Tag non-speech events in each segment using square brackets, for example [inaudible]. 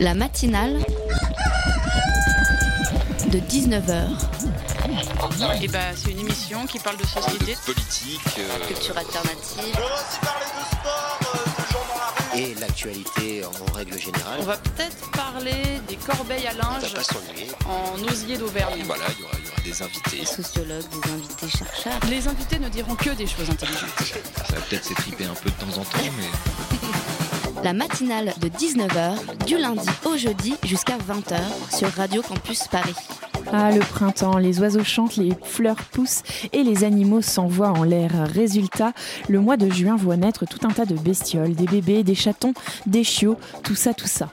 La matinale de 19h. Et bah, c'est une émission qui parle de société, de politique, euh, Culture alternative. On va aussi parler de sport, euh, de gens dans la rue. et l'actualité en règle générale. On va peut-être parler des corbeilles à linge pas en osier d'Auvergne. voilà, il y aura, il y aura des invités. Sociologues, des invités chercheurs. Les invités ne diront que des choses intelligentes. Ça va peut-être s'étriper un peu de temps en temps, mais La matinale de 19h, du lundi au jeudi jusqu'à 20h sur Radio Campus Paris. Ah, le printemps, les oiseaux chantent, les fleurs poussent et les animaux s'envoient en l'air. Résultat, le mois de juin voit naître tout un tas de bestioles, des bébés, des chatons, des chiots, tout ça, tout ça.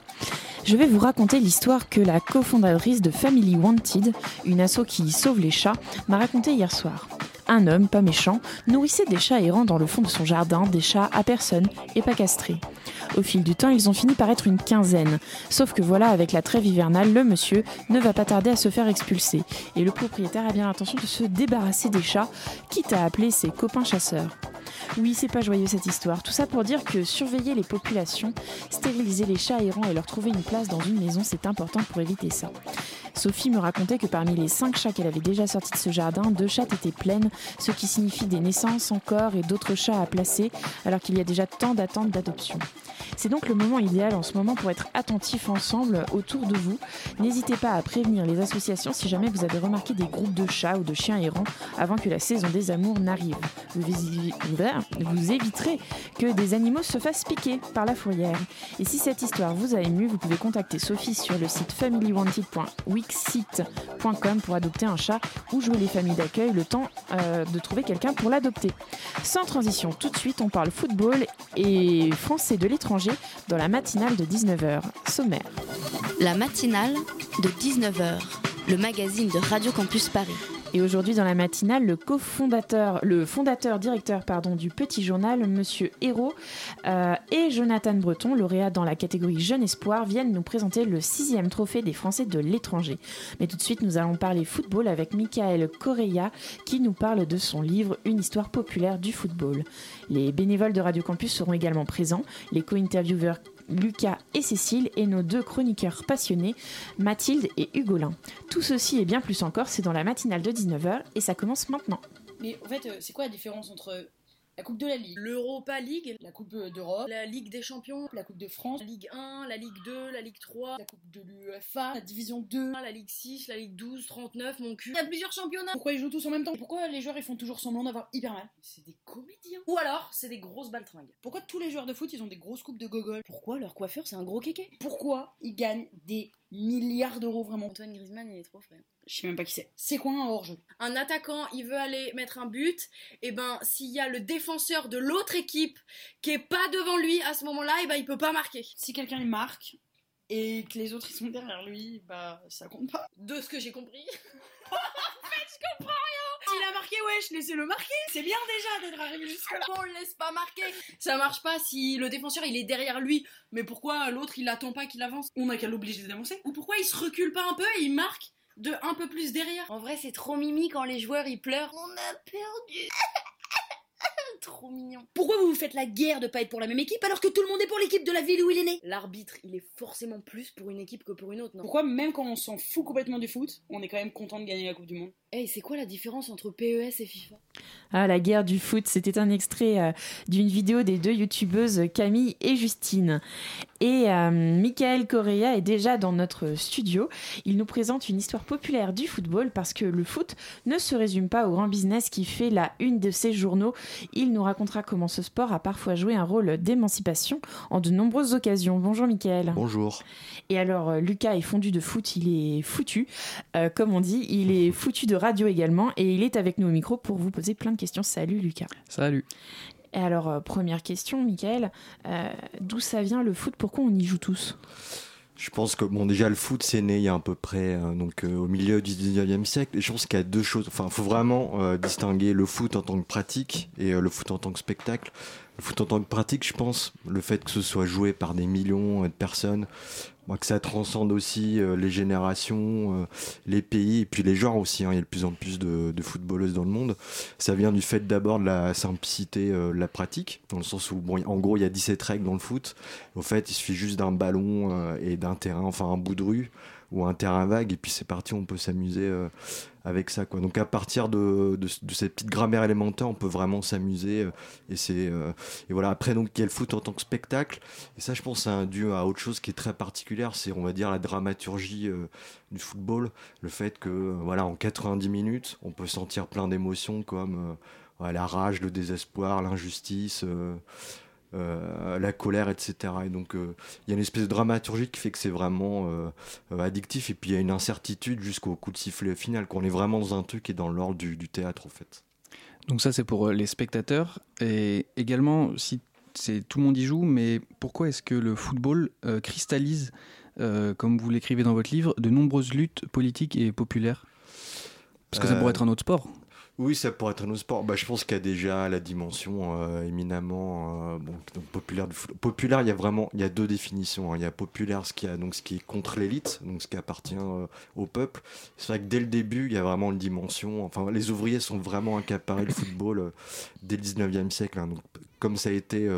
Je vais vous raconter l'histoire que la cofondatrice de Family Wanted, une asso qui sauve les chats, m'a racontée hier soir. Un homme, pas méchant, nourrissait des chats errants dans le fond de son jardin, des chats à personne et pas castrés. Au fil du temps, ils ont fini par être une quinzaine. Sauf que voilà, avec la trêve hivernale, le monsieur ne va pas tarder à se faire expulser. Et le propriétaire a bien l'intention de se débarrasser des chats, quitte à appeler ses copains chasseurs. Oui, c'est pas joyeux cette histoire. Tout ça pour dire que surveiller les populations, stériliser les chats errants et leur trouver une place dans une maison, c'est important pour éviter ça. Sophie me racontait que parmi les cinq chats qu'elle avait déjà sortis de ce jardin, deux chats étaient pleines, ce qui signifie des naissances encore et d'autres chats à placer, alors qu'il y a déjà tant d'attentes d'adoption. C'est donc le moment idéal en ce moment pour être attentif ensemble autour de vous. N'hésitez pas à prévenir les associations si jamais vous avez remarqué des groupes de chats ou de chiens errants avant que la saison des amours n'arrive. Vous, éviterez que des animaux se fassent piquer par la fourrière. Et si cette histoire vous a ému, vous pouvez contacter Sophie sur le site familywanted.wixsite.com pour adopter un chat ou jouer les familles d'accueil le temps euh, de trouver quelqu'un pour l'adopter. Sans transition, tout de suite, on parle football et français de l'étranger dans la matinale de 19h. Sommaire. La matinale de 19h, le magazine de Radio Campus Paris. Et aujourd'hui dans la matinale, le cofondateur, le fondateur directeur pardon du Petit Journal, Monsieur Hérault, euh, et Jonathan Breton, lauréat dans la catégorie Jeune Espoir, viennent nous présenter le sixième trophée des Français de l'étranger. Mais tout de suite, nous allons parler football avec Michael Correia, qui nous parle de son livre Une histoire populaire du football. Les bénévoles de Radio Campus seront également présents, les co-intervieweurs Lucas et Cécile et nos deux chroniqueurs passionnés, Mathilde et Hugolin. Tout ceci et bien plus encore, c'est dans la matinale de 19h et ça commence maintenant. Mais en fait, euh, c'est quoi la différence entre la Coupe de la Ligue, l'Europa League, la Coupe d'Europe, la Ligue des Champions, la Coupe de France, la Ligue 1, la Ligue 2, la Ligue 3, la Coupe de l'UEFA, la Division 2, la Ligue 6, la Ligue 12, 39, mon cul. Il y a plusieurs championnats. Pourquoi ils jouent tous en même temps? Pourquoi les joueurs ils font toujours semblant d'avoir hyper mal? C'est des comédiens. Ou alors, c'est des grosses baltringues. Pourquoi tous les joueurs de foot ils ont des grosses coupes de gogol Pourquoi leur coiffeur c'est un gros kéké? Pourquoi ils gagnent des milliards d'euros vraiment Antoine Griezmann il est trop frais. Je sais même pas qui c'est. C'est quoi un hors-jeu? Un attaquant, il veut aller mettre un but, et ben s'il y a le défenseur de l'autre équipe qui est pas devant lui à ce moment-là, et ben il peut pas marquer. Si quelqu'un il marque et que les autres ils sont derrière lui, bah ça compte pas. De ce que j'ai compris. [laughs] en fait, je comprends rien. S'il a marqué, wesh, laissez-le marquer. C'est bien déjà d'être arrivé jusque-là. On le laisse pas marquer. Ça marche pas si le défenseur il est derrière lui. Mais pourquoi l'autre il attend pas qu'il avance? On a qu'à l'obliger d'avancer. Ou pourquoi il se recule pas un peu et il marque de un peu plus derrière? En vrai, c'est trop mimi quand les joueurs ils pleurent. On a perdu. Trop mignon. Pourquoi vous vous faites la guerre de pas être pour la même équipe alors que tout le monde est pour l'équipe de la ville où il est né? L'arbitre, il est forcément plus pour une équipe que pour une autre, non? Pourquoi même quand on s'en fout complètement du foot, on est quand même content de gagner la Coupe du Monde? Hey, c'est quoi la différence entre PES et FIFA? Ah, la guerre du foot, c'était un extrait euh, d'une vidéo des deux youtubeuses Camille et Justine. Et euh, Michael Correa est déjà dans notre studio. Il nous présente une histoire populaire du football parce que le foot ne se résume pas au grand business qui fait la une de ses journaux. Il nous racontera comment ce sport a parfois joué un rôle d'émancipation en de nombreuses occasions. Bonjour Michael. Bonjour. Et alors, euh, Lucas est fondu de foot, il est foutu, euh, comme on dit, il est foutu de radio également, et il est avec nous au micro pour vous poser plein de questions. Salut Lucas. Salut. Et alors, euh, première question, Michael, euh, d'où ça vient le foot? Pourquoi on y joue tous? Je pense que bon déjà le foot c'est né il y a à peu près euh, donc au milieu du 19e siècle. Et je pense qu'il y a deux choses. Enfin faut vraiment distinguer le foot en tant que pratique et le foot en tant que spectacle. Le foot en tant que pratique, je pense, le fait que ce soit joué par des millions de personnes que ça transcende aussi euh, les générations, euh, les pays et puis les genres aussi. hein. Il y a de plus en plus de, footballeuses dans le monde. Ça vient du fait d'abord de la simplicité euh, de la pratique, dans le sens où, en gros, il y a 17 règles dans le foot. Au fait, il suffit juste d'un ballon et d'un terrain, enfin un bout de rue ou un terrain vague, et puis c'est parti, on peut s'amuser euh, avec ça. Quoi. Donc à partir de, de, cette petite grammaire élémentaire, on peut vraiment s'amuser. euh, et c'est euh, et voilà. Après, donc il y a le foot en tant que spectacle. Et ça, je pense, c'est dû à autre chose qui est très particulière. C'est, on va dire, la dramaturgie du football. Le fait que, voilà, en 90 minutes, on peut sentir plein d'émotions comme la rage, le désespoir, l'injustice. Euh, la colère, etc. Et donc, euh, il y a une espèce de dramaturgie qui fait que c'est vraiment euh, addictif. Et puis, il y a une incertitude jusqu'au coup de sifflet final. Qu'on est vraiment dans un truc qui est dans l'ordre du, du théâtre, en fait. Donc ça, c'est pour les spectateurs. Et également, si c'est tout le monde y joue, mais pourquoi est-ce que le football cristallise, comme vous l'écrivez dans votre livre, de nombreuses luttes politiques et populaires? Parce que ça pourrait être un autre sport. Oui, ça pourrait être un autre sport. Bah, je pense qu'il y a déjà la dimension euh, éminemment euh, populaire du. Populaire, il y a vraiment il y a deux définitions. hein. Il y a populaire, ce qui, a, donc, ce qui est contre l'élite, donc ce qui appartient euh, au peuple. C'est vrai que dès le début, il y a vraiment une dimension. Enfin, les ouvriers sont vraiment accaparés le football dès le 19e siècle. hein. Donc, comme ça a été.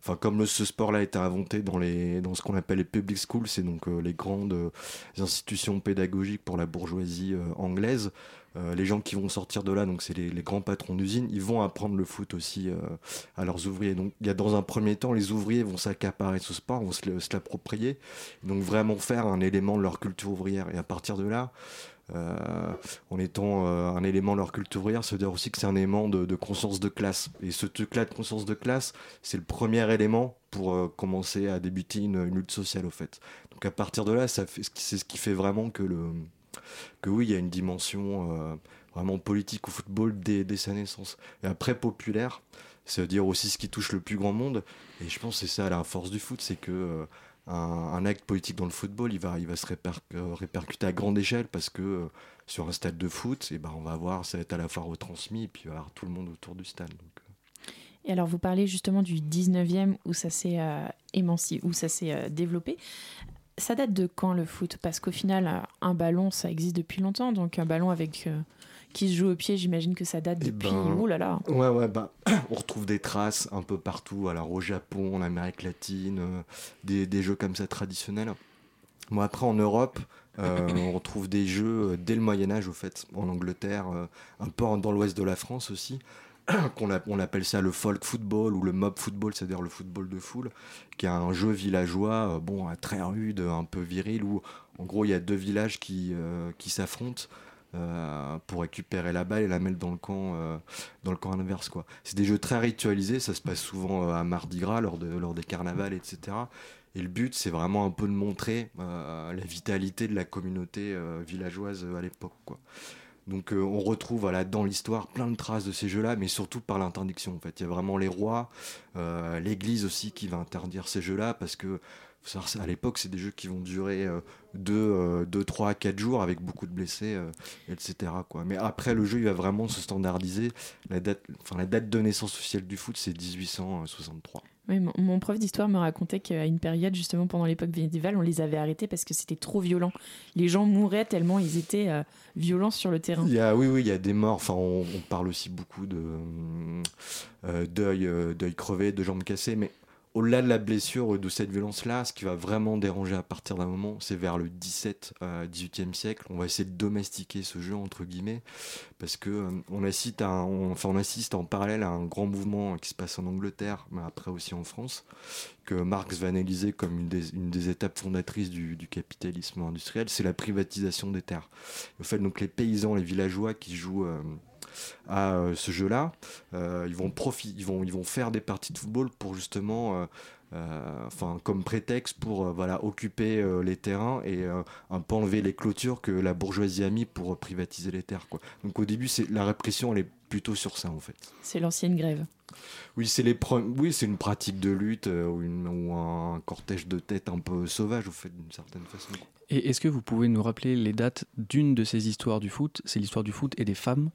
Enfin, comme ce sport-là a été inventé dans, les, dans ce qu'on appelle les public schools, c'est donc les grandes institutions pédagogiques pour la bourgeoisie anglaise. Euh, les gens qui vont sortir de là, donc c'est les, les grands patrons d'usines, ils vont apprendre le foot aussi euh, à leurs ouvriers. Donc il y a dans un premier temps, les ouvriers vont s'accaparer ce sport, vont se se l'approprier, donc vraiment faire un élément de leur culture ouvrière. Et à partir de là, euh, en étant un élément de leur culture ouvrière, veut dire aussi que c'est un élément de, conscience de classe. Et ce truc-là de conscience de classe, c'est le premier élément pour commencer à débuter une, une lutte sociale, au fait. Donc à partir de là, c'est ce qui fait vraiment que le que oui, il y a une dimension euh, vraiment politique au football dès, sa naissance. Et après, populaire, ça veut dire aussi ce qui touche le plus grand monde. Et je pense que c'est ça la force du foot, c'est que euh, un, acte politique dans le football, il va, il va se réper- euh, répercuter à grande échelle parce que euh, sur un stade de foot, et ben, on va voir, ça va être à la fois retransmis et puis il va y avoir tout le monde autour du stade. Euh. Et alors, vous parlez justement du 19e où ça s'est euh, où ça s'est euh, développé. Ça date de quand le foot? Parce qu'au final, un ballon, ça existe depuis longtemps. Donc, un ballon avec euh, qui se joue au pied, j'imagine que ça date Eh depuis. ben, Ouh là là Ouais, ouais, bah, [clears throat] on retrouve des traces un peu partout, alors au Japon, en Amérique latine, euh, des, des jeux comme ça traditionnels. Bon, après, en Europe, euh, on retrouve des jeux dès le Moyen-Âge, au fait, en Angleterre, un peu dans l'ouest de la France aussi. [clears throat] qu'on on appelle ça le folk football ou le mob football, c'est-à-dire le football de foule, qui est un jeu villageois, euh, bon, euh, très rude, un peu viril, où en gros il y a deux villages qui, euh, s'affrontent pour récupérer la balle et la mettre dans le camp, dans le camp inverse. C'est des jeux très ritualisés, ça se passe souvent à Mardi Gras, lors, de, lors des carnavals, etc. Et le but, c'est vraiment un peu de montrer la vitalité de la communauté villageoise à l'époque. Donc euh, on retrouve dans l'histoire plein de traces de ces jeux-là, mais surtout par l'interdiction. En fait, il y a vraiment les rois, euh, l'Église aussi qui va interdire ces jeux-là parce que à l'époque, c'est des jeux qui vont durer 2, 3 à 4 jours avec beaucoup de blessés, euh, etc. Mais après, le jeu, il va vraiment se standardiser. La date, la date de naissance officielle du foot, c'est 1863. Oui, mon, prof d'histoire me racontait qu'à une période, justement pendant l'époque médiévale, on les avait arrêtés parce que c'était trop violent. Les gens mouraient tellement ils étaient euh, violents sur le terrain. Oui, oui, il y a des morts. Enfin, on, parle aussi beaucoup de euh, euh, de jambes cassées, mais au-delà de la blessure, de cette violence-là, ce qui va vraiment déranger à partir d'un moment, c'est vers le 17, euh, 18e siècle. On va essayer de domestiquer ce jeu entre guillemets, parce que euh, on assiste enfin, on en parallèle à un grand mouvement qui se passe en Angleterre, mais après aussi en France, que Marx va analyser comme une des, étapes fondatrices du, capitalisme industriel, c'est la privatisation des terres. Au fait, donc les paysans, les villageois qui jouent euh, à euh, ce jeu-là, euh, ils vont ils vont, ils vont faire des parties de football pour justement, euh, enfin, comme prétexte pour euh, voilà occuper euh, les terrains et un peu enlever les clôtures que la bourgeoisie a mis pour privatiser les terres. Quoi. Donc au début, c'est la répression, elle est plutôt sur ça en fait. C'est l'ancienne grève. Oui, c'est les oui, c'est une pratique de lutte ou, une- ou un cortège de tête un peu sauvage, au fait, d'une certaine façon. Et est-ce que vous pouvez nous rappeler les dates d'une de ces histoires du foot? C'est l'histoire du foot et des femmes,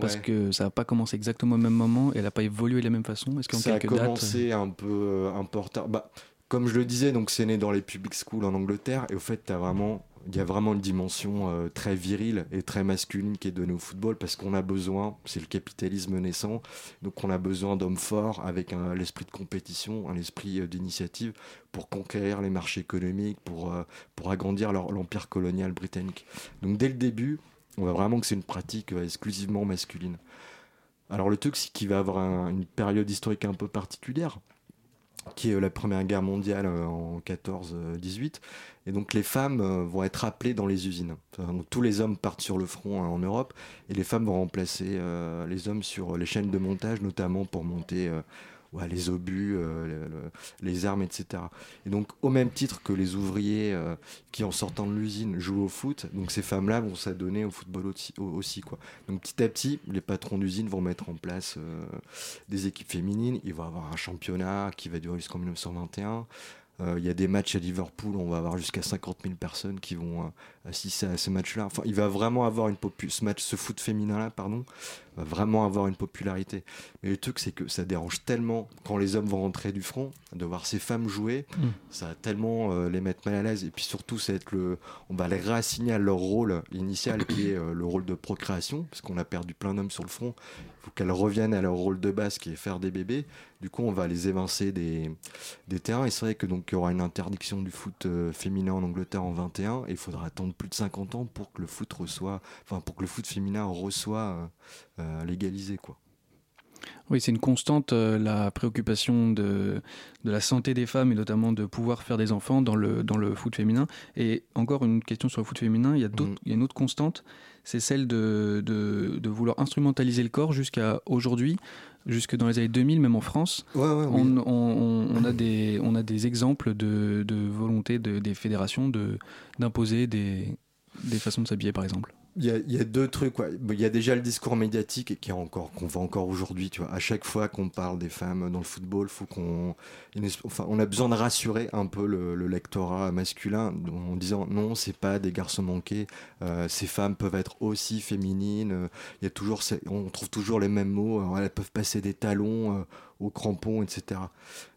parce que ça n'a pas commencé exactement au même moment et elle n'a pas évolué de la même façon. Est-ce qu'en ça a quelques dates commencé un peu, euh, un peu en retard. Bah, comme je le disais, donc c'est né dans les public schools en Angleterre, et au fait, t'as vraiment il y a vraiment une dimension euh, très virile et très masculine qui est donnée au football parce qu'on a besoin, c'est le capitalisme naissant, donc on a besoin d'hommes forts avec un l'esprit de compétition, un esprit euh, d'initiative pour conquérir les marchés économiques, pour, euh, pour agrandir l'empire colonial britannique. Donc dès le début, on voit vraiment que c'est une pratique exclusivement masculine. Alors le truc, c'est qu'il va avoir une période historique un peu particulière, qui est la Première Guerre mondiale en 14-18. Et donc les femmes euh, vont être appelées dans les usines. tous les hommes partent sur le front hein, en Europe et les femmes vont remplacer euh, les hommes sur les chaînes de montage, notamment pour monter euh, les obus, euh, les armes, etc. Et donc, au même titre que les ouvriers euh, qui, en sortant de l'usine, jouent au foot, donc ces femmes-là vont s'adonner au football aussi, quoi. Donc, petit à petit, les patrons d'usine vont mettre en place euh, des équipes féminines. Il va y avoir un championnat qui va durer jusqu'en 1921. Il y a des matchs à Liverpool, on va avoir jusqu'à 50 000 personnes qui vont assister à ces matchs-là. Enfin, il va vraiment avoir une ce match, ce foot féminin-là, pardon, va vraiment avoir une popularité. Mais le truc, c'est que ça dérange tellement quand les hommes vont rentrer du front, de voir ces femmes jouer, mm. ça va tellement euh, les mettre mal à l'aise. Et puis surtout, ça être le, on va les réassigner à leur rôle initial, qui est euh, le rôle de procréation, parce qu'on a perdu plein d'hommes sur le front. Il faut qu'elles reviennent à leur rôle de base, qui est faire des bébés. Du coup, on va les évincer des, des terrains. Et c'est vrai que donc il y aura une interdiction du foot euh, féminin en Angleterre en 21, et il faudra attendre plus de 50 ans pour que le foot reçoit, enfin pour que le foot féminin reçoit légaliser quoi. Oui, c'est une constante, euh, la préoccupation de, de, la santé des femmes et notamment de pouvoir faire des enfants dans le, dans le foot féminin. Et encore une question sur le foot féminin, il y a, il y a une autre constante, c'est celle de, de, de, vouloir instrumentaliser le corps jusqu'à aujourd'hui, jusque dans les années 2000, même en France. on, on, on, a des, on a des exemples de, de volonté des fédérations d'imposer des, des façons de s'habiller, par exemple. Il y, a, deux trucs. Il y a déjà le discours médiatique qui est encore qu'on voit encore aujourd'hui. Tu vois, à chaque fois qu'on parle des femmes dans le football, faut qu'on, enfin, on a besoin de rassurer un peu le, lectorat masculin en disant non, c'est pas des garçons manqués. Euh, ces femmes peuvent être aussi féminines. Il y a toujours, on trouve toujours les mêmes mots. elles peuvent passer des talons. Euh, aux crampons, etc.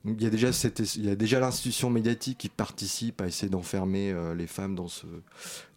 Il y a déjà, il y a déjà l'institution médiatique qui participe à essayer d'enfermer euh, les femmes dans, ce,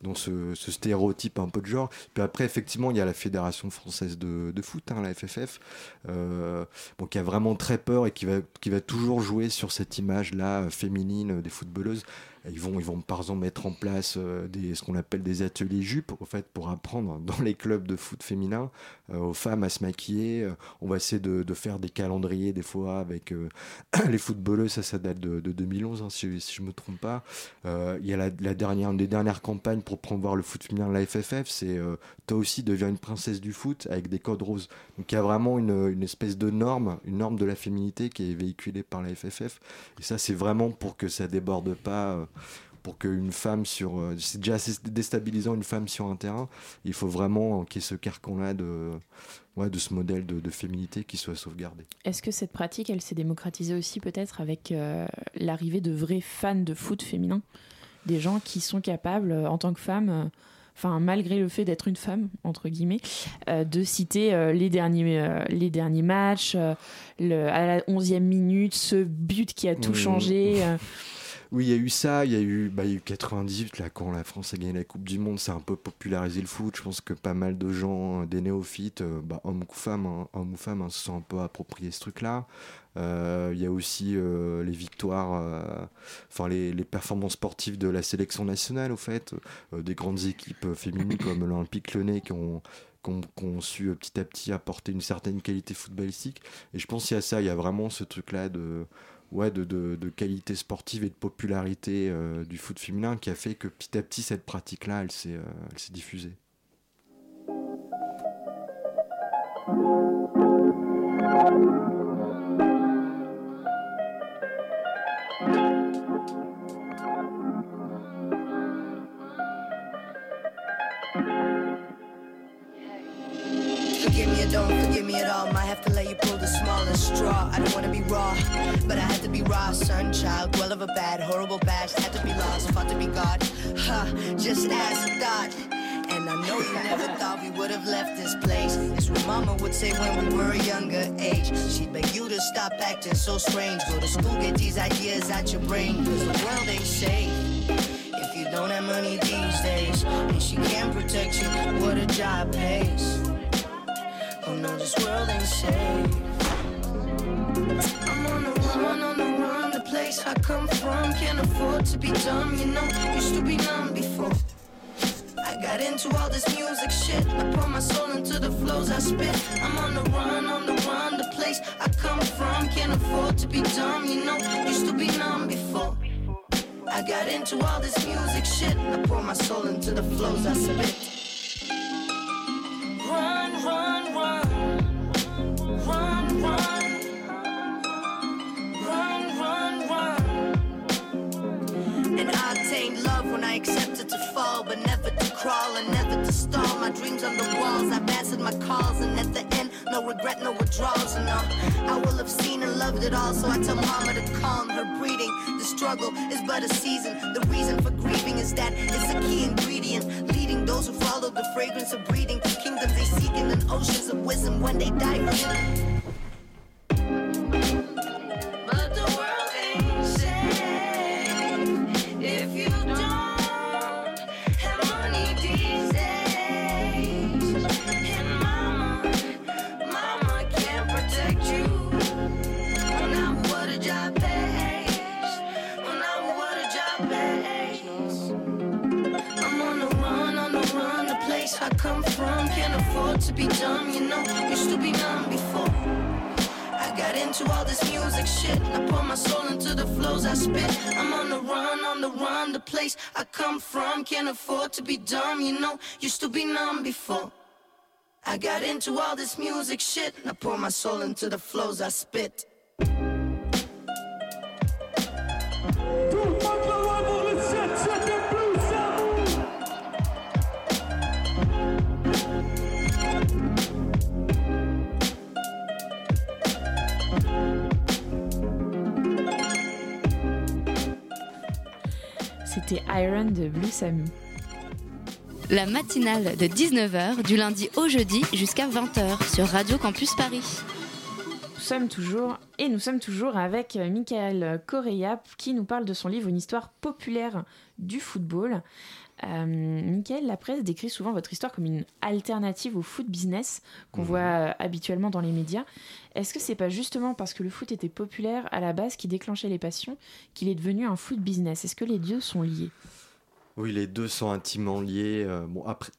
dans ce, stéréotype un peu de genre. Puis après, effectivement, il y a la Fédération française de, de foot, hein, la FFF, euh, bon, qui a vraiment très peur et qui va, qui va toujours jouer sur cette image-là euh, féminine des footballeuses. Ils vont, ils vont par exemple mettre en place euh, des, ce qu'on appelle des ateliers jupes, au fait, pour apprendre [laughs] dans les clubs de foot féminin euh, aux femmes à se maquiller. Euh, on va essayer de, de, faire des calendriers des fois avec [clears throat] les footballeuses. Ça, ça date de, de 2011, hein, si, je me trompe pas. Il y a la, dernière, une des dernières campagnes pour promouvoir le foot féminin la FFF, c'est toi aussi deviens une princesse du foot avec des codes roses. Donc il y a vraiment une, espèce de norme, une norme de la féminité qui est véhiculée par la FFF. Et ça, c'est vraiment pour que ça déborde pas pour qu'une femme sur. Euh, c'est déjà assez déstabilisant une femme sur un terrain. Il faut vraiment qu'il y ait ce carcan-là de, ouais, de ce modèle de, féminité qui soit sauvegardé. Est-ce que cette pratique, elle s'est démocratisée aussi peut-être avec euh, l'arrivée de vrais fans de foot féminin? Des gens qui sont capables, euh, en tant que femme, enfin malgré le fait d'être une femme entre guillemets, de citer les derniers les derniers matchs, le, à la 11e minute, ce but qui a tout changé. Oui, il y a eu ça, il y a eu, bah, il y a eu 98, là, quand la France a gagné la Coupe du Monde, ça a un peu popularisé le foot. Je pense que pas mal de gens, des néophytes, euh, bah, hommes ou femmes, hein, hommes ou femmes, hein, se sont un peu appropriés ce truc-là. Euh, il y a aussi euh, les victoires, enfin les, les, performances sportives de la sélection nationale, au fait, des grandes équipes féminines comme [coughs] l'Olympique Lyonnais qui ont qui ont, su petit à petit apporter une certaine qualité footballistique. Et je pense qu'il y a ça, il y a vraiment ce truc-là de ouais, de, de, de, qualité sportive et de popularité euh, du foot féminin qui a fait que petit à petit cette pratique-là, elle s'est euh, diffusée. Child, well of a bad, horrible batch. Had to be lost, fought to be God. Huh, just as a thought. And I know you never thought we would have left this place. It's what mama would say when we were a younger age. She'd beg you to stop acting so strange. Go to school, get these ideas out your brain. Cause the world ain't safe. If you don't have money these days, and she can't protect you, what a job pays. Oh no, this world ain't safe. Place I come from can't afford to be dumb, you know. Used to be numb before. I got into all this music shit. I pour my soul into the flows I spit. I'm on the run, on the run. The place I come from can't afford to be dumb, you know. Used to be numb before. I got into all this music shit. I pour my soul into the flows I spit. Run, run. Run, but never to crawl and never to stall. My dreams on the walls, I've answered my calls, and at the end, no regret, no withdrawals. And uh, I will have seen and loved it all, so I tell mama to calm her breathing. The struggle is but a season. The reason for grieving is that it's a key ingredient, leading those who follow the fragrance of breathing to kingdoms they seek in the oceans of wisdom when they die into all this music shit. And I pour my soul into the flows I spit. I'm on the run, on the run. The place I come from can't afford to be dumb, you know. Used to be numb before. I got into all this music shit. And I pour my soul into the flows I spit. C'était Iron de Blue Samu. La matinale de 19h du lundi au jeudi jusqu'à 20h sur Radio Campus Paris. Nous sommes toujours et nous sommes toujours avec euh, Michael Correa qui nous parle de son livre Une histoire populaire du football. Euh, Michael, la presse décrit souvent votre histoire comme une alternative au foot business qu'on Mhm. voit euh, habituellement dans les médias. Est-ce que c'est pas justement parce que le foot était populaire à la base qui déclenchait les passions qu'il est devenu un foot business? Est-ce que les deux sont liés? Oui, les deux sont intimement liés. euh, bon, après,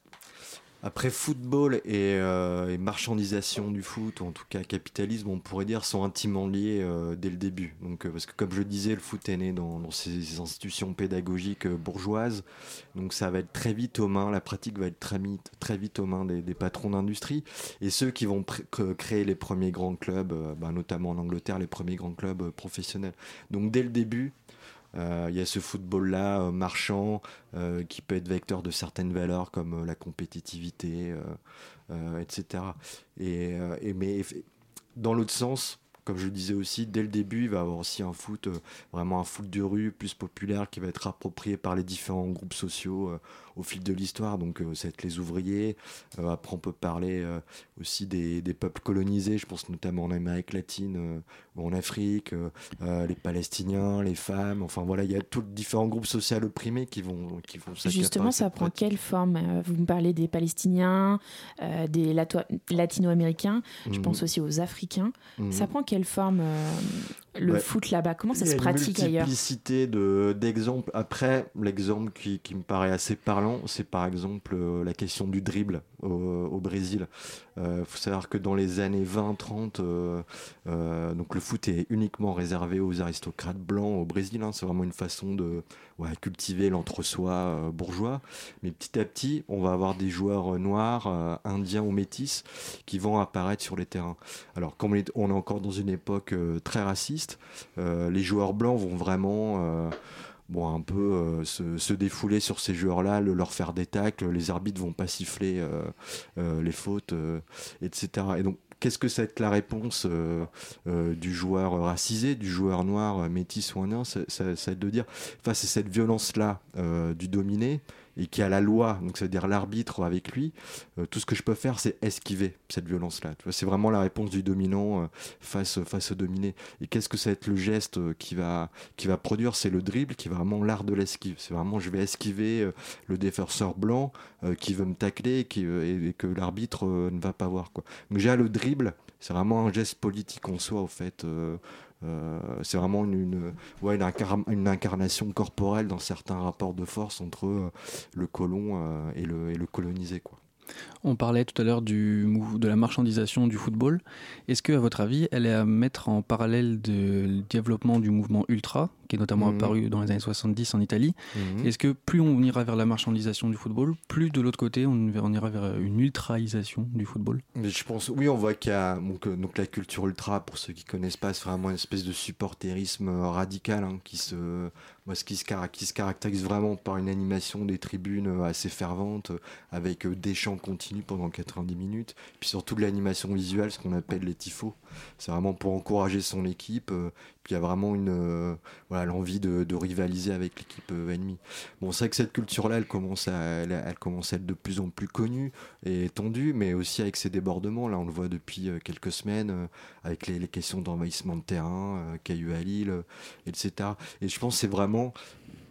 après football et, euh, et marchandisation du foot, ou en tout cas capitalisme, on pourrait dire, sont intimement liés euh, dès le début. Donc, euh, parce que comme je disais, le foot est né dans, ces institutions pédagogiques bourgeoises. Donc ça va être très vite aux mains, la pratique va être très vite, aux mains des, patrons d'industrie. Et ceux qui vont créer les premiers grands clubs, bah, notamment en Angleterre, les premiers grands clubs professionnels. Donc dès le début, il y a ce football-là euh, marchand euh, qui peut être vecteur de certaines valeurs comme euh, la compétitivité, euh, euh, etc. Et, euh, mais dans l'autre sens, comme je le disais aussi, dès le début, il va y avoir aussi un foot, euh, vraiment un foot de rue plus populaire qui va être approprié par les différents groupes sociaux euh, au fil de l'histoire. Donc, euh, ça va être les ouvriers. Euh, après, on peut parler euh, aussi des, des peuples colonisés. Je pense notamment en Amérique latine ou en Afrique, les Palestiniens, les femmes. Enfin, voilà, il y a tous les différents groupes sociaux opprimés qui vont, qui vont Justement, ça prend pratique. quelle forme Vous me parlez des Palestiniens, des latino-américains, je Mhm. pense aussi aux Africains. Mhm. Ça prend quelle forme le Ouais. foot là-bas Comment ça Il y se a une pratique ailleurs multiplicité de- d'exemples. Après, l'exemple qui, qui me paraît assez parlant, c'est par exemple euh, la question du dribble au, Brésil. Il faut savoir que dans les années 20-30, euh, euh, donc le foot est uniquement réservé aux aristocrates blancs au Brésil. hein. c'est vraiment une façon de cultiver l'entre-soi euh, bourgeois. Mais petit à petit, on va avoir des joueurs euh, noirs, euh, indiens ou métis qui vont apparaître sur les terrains. Alors, comme on est, encore dans une époque euh, très raciste, euh, les joueurs blancs vont vraiment euh, bon, un peu euh, se, défouler sur ces joueurs-là, le- leur faire des tacles, les arbitres vont pas siffler euh, euh, les fautes, etc. Et donc, qu'est-ce que ça va être la réponse du joueur racisé, du joueur noir, métis ou indien ça, va être de dire, face à cette violence-là du dominé, et qui a la loi, donc ça veut dire l'arbitre avec lui, euh, tout ce que je peux faire, c'est esquiver cette violence-là. C'est vraiment la réponse du dominant euh, face, face au dominé. Et qu'est-ce que ça va être le geste euh, qui va, qui va produire? C'est le dribble qui est vraiment l'art de l'esquive. C'est vraiment, je vais esquiver le défenseur blanc qui veut me tacler et, que l'arbitre ne va pas voir. Quoi. Donc déjà, le dribble, c'est vraiment un geste politique en soi, au fait. Euh, c'est vraiment une, incarnation corporelle dans certains rapports de force entre euh, le colon euh, et, le, colonisé. On parlait tout à l'heure de la marchandisation du football. Est-ce que, à votre avis, elle est à mettre en parallèle de- le développement du mouvement ultra, qui est notamment Mhm. apparu dans les années 70 en Italie Mhm. Est-ce que plus on ira vers la marchandisation du football, plus de l'autre côté, on, on ira vers une ultraisation du football? Mais je pense, oui, on voit qu'il y a donc, euh, donc la culture ultra, pour ceux qui connaissent pas, c'est vraiment une espèce de supporterisme euh, radical hein, qui, se, qui, se, qui se caractérise vraiment par une animation des tribunes euh, assez fervente, avec des chants continus pendant 90 minutes, puis surtout de l'animation visuelle, ce qu'on appelle les tifos. C'est vraiment pour encourager son équipe, il y a vraiment une, euh, voilà, l'envie de, rivaliser avec l'équipe euh, ennemie. Bon, c'est vrai que cette culture-là, elle commence, à, elle, commence à être de plus en plus connue et étendue, mais aussi avec ses débordements. Là, on le voit depuis euh, quelques semaines, avec les, questions d'envahissement de terrain qu'il y a eu à Lille, etc. Et je pense que c'est vraiment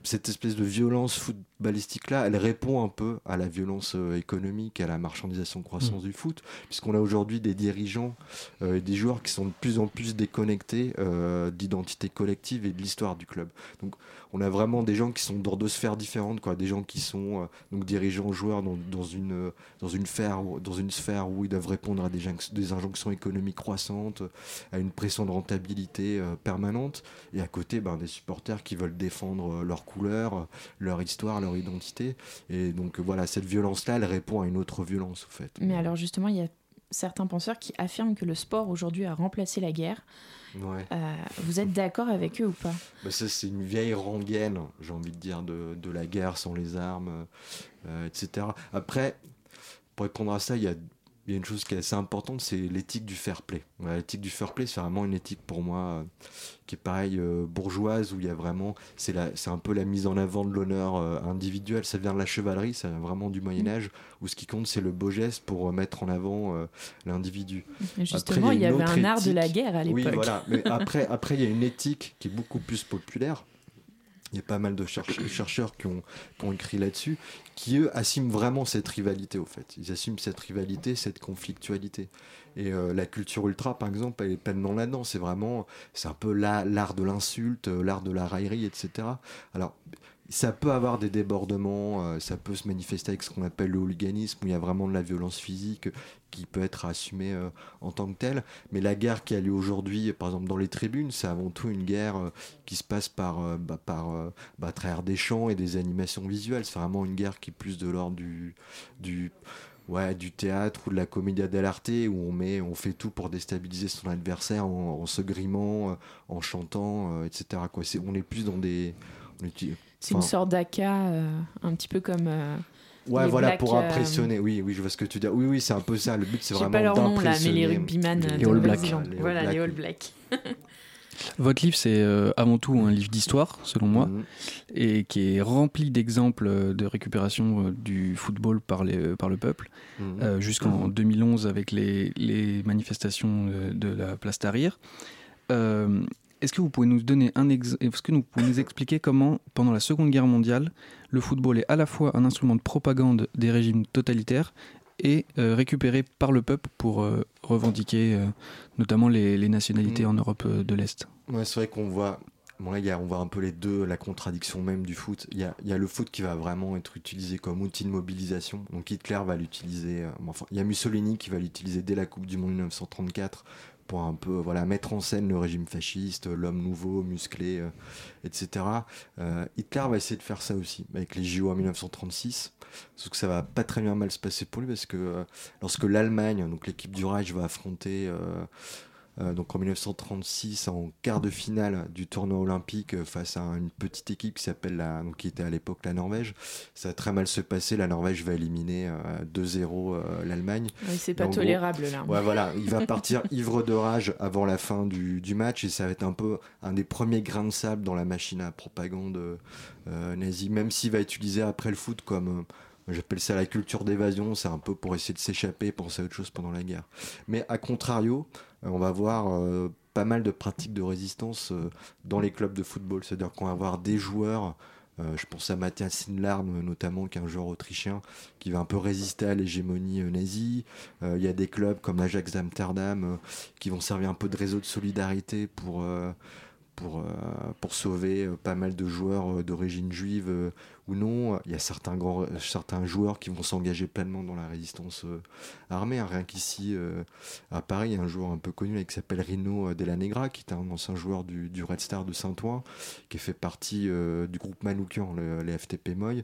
cette espèce de violence footballistique-là, elle répond un peu à la violence euh, économique, à la marchandisation croissance du foot, puisqu'on a aujourd'hui des dirigeants euh, et des joueurs qui sont de plus en plus déconnectés euh, d'identité collective et de l'histoire du club. Donc on a vraiment des gens qui sont dans deux sphères différentes, quoi. des gens qui sont euh, donc dirigeants, joueurs dans, dans une, dans, une sphère, dans une sphère où ils doivent répondre à des, des injonctions économiques croissantes, à une pression de rentabilité permanente, et à côté ben, des supporters qui veulent défendre leur couleur, leur histoire, leur identité. Et donc voilà, cette violence-là, elle répond à une autre violence, au fait. Mais alors justement, il y a certains penseurs qui affirment que le sport aujourd'hui a remplacé la guerre. Ouais. Euh, vous êtes d'accord avec eux ou pas? Bah, ça, c'est une vieille rengaine, j'ai envie de dire, de, de la guerre sans les armes, euh, etc. Après, pour répondre à ça, il y a, il y a une chose qui est assez importante, c'est l'éthique du fair play. L'éthique du fair play, c'est vraiment une éthique pour moi euh, qui est pareil euh, bourgeoise, où il y a vraiment, c'est la- c'est un peu la mise en avant de l'honneur euh, individuel. Ça vient de la chevalerie, ça vient vraiment du Moyen Âge, où ce qui compte, c'est le beau geste pour mettre en avant l'individu. Justement, Après, il y avait un art de la guerre à l'époque. Oui, voilà. Mais après, après, il y a une éthique qui est beaucoup plus populaire. Il y a pas mal de cherche- chercheurs qui ont, écrit là-dessus, qui eux assument vraiment cette rivalité au fait. Ils assument cette rivalité, cette conflictualité. Et euh, la culture ultra, par exemple, elle est pleinement là-dedans. C'est vraiment, c'est un peu la- l'art de l'insulte, euh, l'art de la raillerie, etc. Alors, ça peut avoir des débordements, euh, ça peut se manifester avec ce qu'on appelle le hooliganisme, où il y a vraiment de la violence physique qui peut être assumée euh, en tant que telle. Mais la guerre qui a lieu aujourd'hui, par exemple dans les tribunes, c'est avant tout une guerre euh, qui se passe par, bah, bah, travers des chants et des animations visuelles. C'est vraiment une guerre qui est plus de l'ordre du, du, ouais, du théâtre ou de la comédia dell'arte où on, met, on fait tout pour déstabiliser son adversaire en, se grimant, en chantant, etc. On est plus dans des... C'est une sorte d'aka, euh, un petit peu comme. euh, Ouais, les voilà, pour euh, impressionner. Oui, oui, je vois ce que tu dis. Oui, oui, c'est un peu ça. Le but, c'est Je sais vraiment pas leur nom là, mais les d'impressionner rugbyman les- Les All Blacks. Voilà, les All. Blacks. [laughs] Votre livre, c'est avant tout un livre d'histoire, selon moi, Mhm. et qui est rempli d'exemples de récupération du football par, les, par le peuple, Mhm. euh, jusqu'en 2011 avec les, les manifestations de la place Tahrir. Euh, Est-ce que vous pouvez nous donner un ex- Est-ce que vous pouvez nous expliquer comment, pendant la Seconde Guerre mondiale, le football est à la fois un instrument de propagande des régimes totalitaires et euh, récupéré par le peuple pour euh, revendiquer euh, notamment les, les nationalités Mhm. en Europe de l'Est? Ouais, c'est vrai qu'on voit. Bon, là, il y a- on voit un peu les deux, la contradiction même du foot. Il y a, il y a le foot qui va vraiment être utilisé comme outil de mobilisation. Donc Hitler va l'utiliser. enfin, il y a Mussolini qui va l'utiliser dès la Coupe du Monde 1934 pour un peu voilà, mettre en scène le régime fasciste, l'homme nouveau, musclé, euh, etc. Euh, Hitler va essayer de faire ça aussi avec les JO en 1936. Sauf que ça va pas très bien mal se passer pour lui parce que euh, lorsque l'Allemagne, donc l'équipe du Reich, va affronter donc en 1936 en quart de finale du tournoi olympique euh, face à une petite équipe qui s'appelle la, donc qui était à l'époque la Norvège. Ça a très mal se passer. La Norvège va éliminer euh, 2-0 euh, l'Allemagne. Oui, c'est pas gros, tolérable là. Ouais, voilà, il va partir [laughs] ivre de rage avant la fin du, du match et ça va être un peu un des premiers grains de sable dans la machine à propagande euh, nazie, même s'il va utiliser après le foot comme, euh, j'appelle ça la culture d'évasion, c'est un peu pour essayer de s'échapper et penser à autre chose pendant la guerre. Mais à contrario, euh, on va voir euh, pas mal de pratiques de résistance euh, dans les clubs de football, c'est-à-dire qu'on va avoir des joueurs euh, je pense à Matthias Sinlarm notamment, qui est un joueur autrichien qui va un peu résister à l'hégémonie euh, nazie. Euh, Il y a des clubs comme l'Ajax d'Amsterdam euh, qui vont servir un peu de réseau de solidarité pour, euh, pour, euh, pour sauver euh, pas mal de joueurs euh, d'origine juive ou non. Il y a certains, grands, certains joueurs qui vont s'engager pleinement dans la résistance armée. hein. Rien qu'ici, à Paris, il y a un joueur un peu connu qui s'appelle Rino Della Negra, qui est un ancien joueur du, du Red Star de Saint-Ouen, qui fait partie du groupe Manoukian, le, les FTP Moy.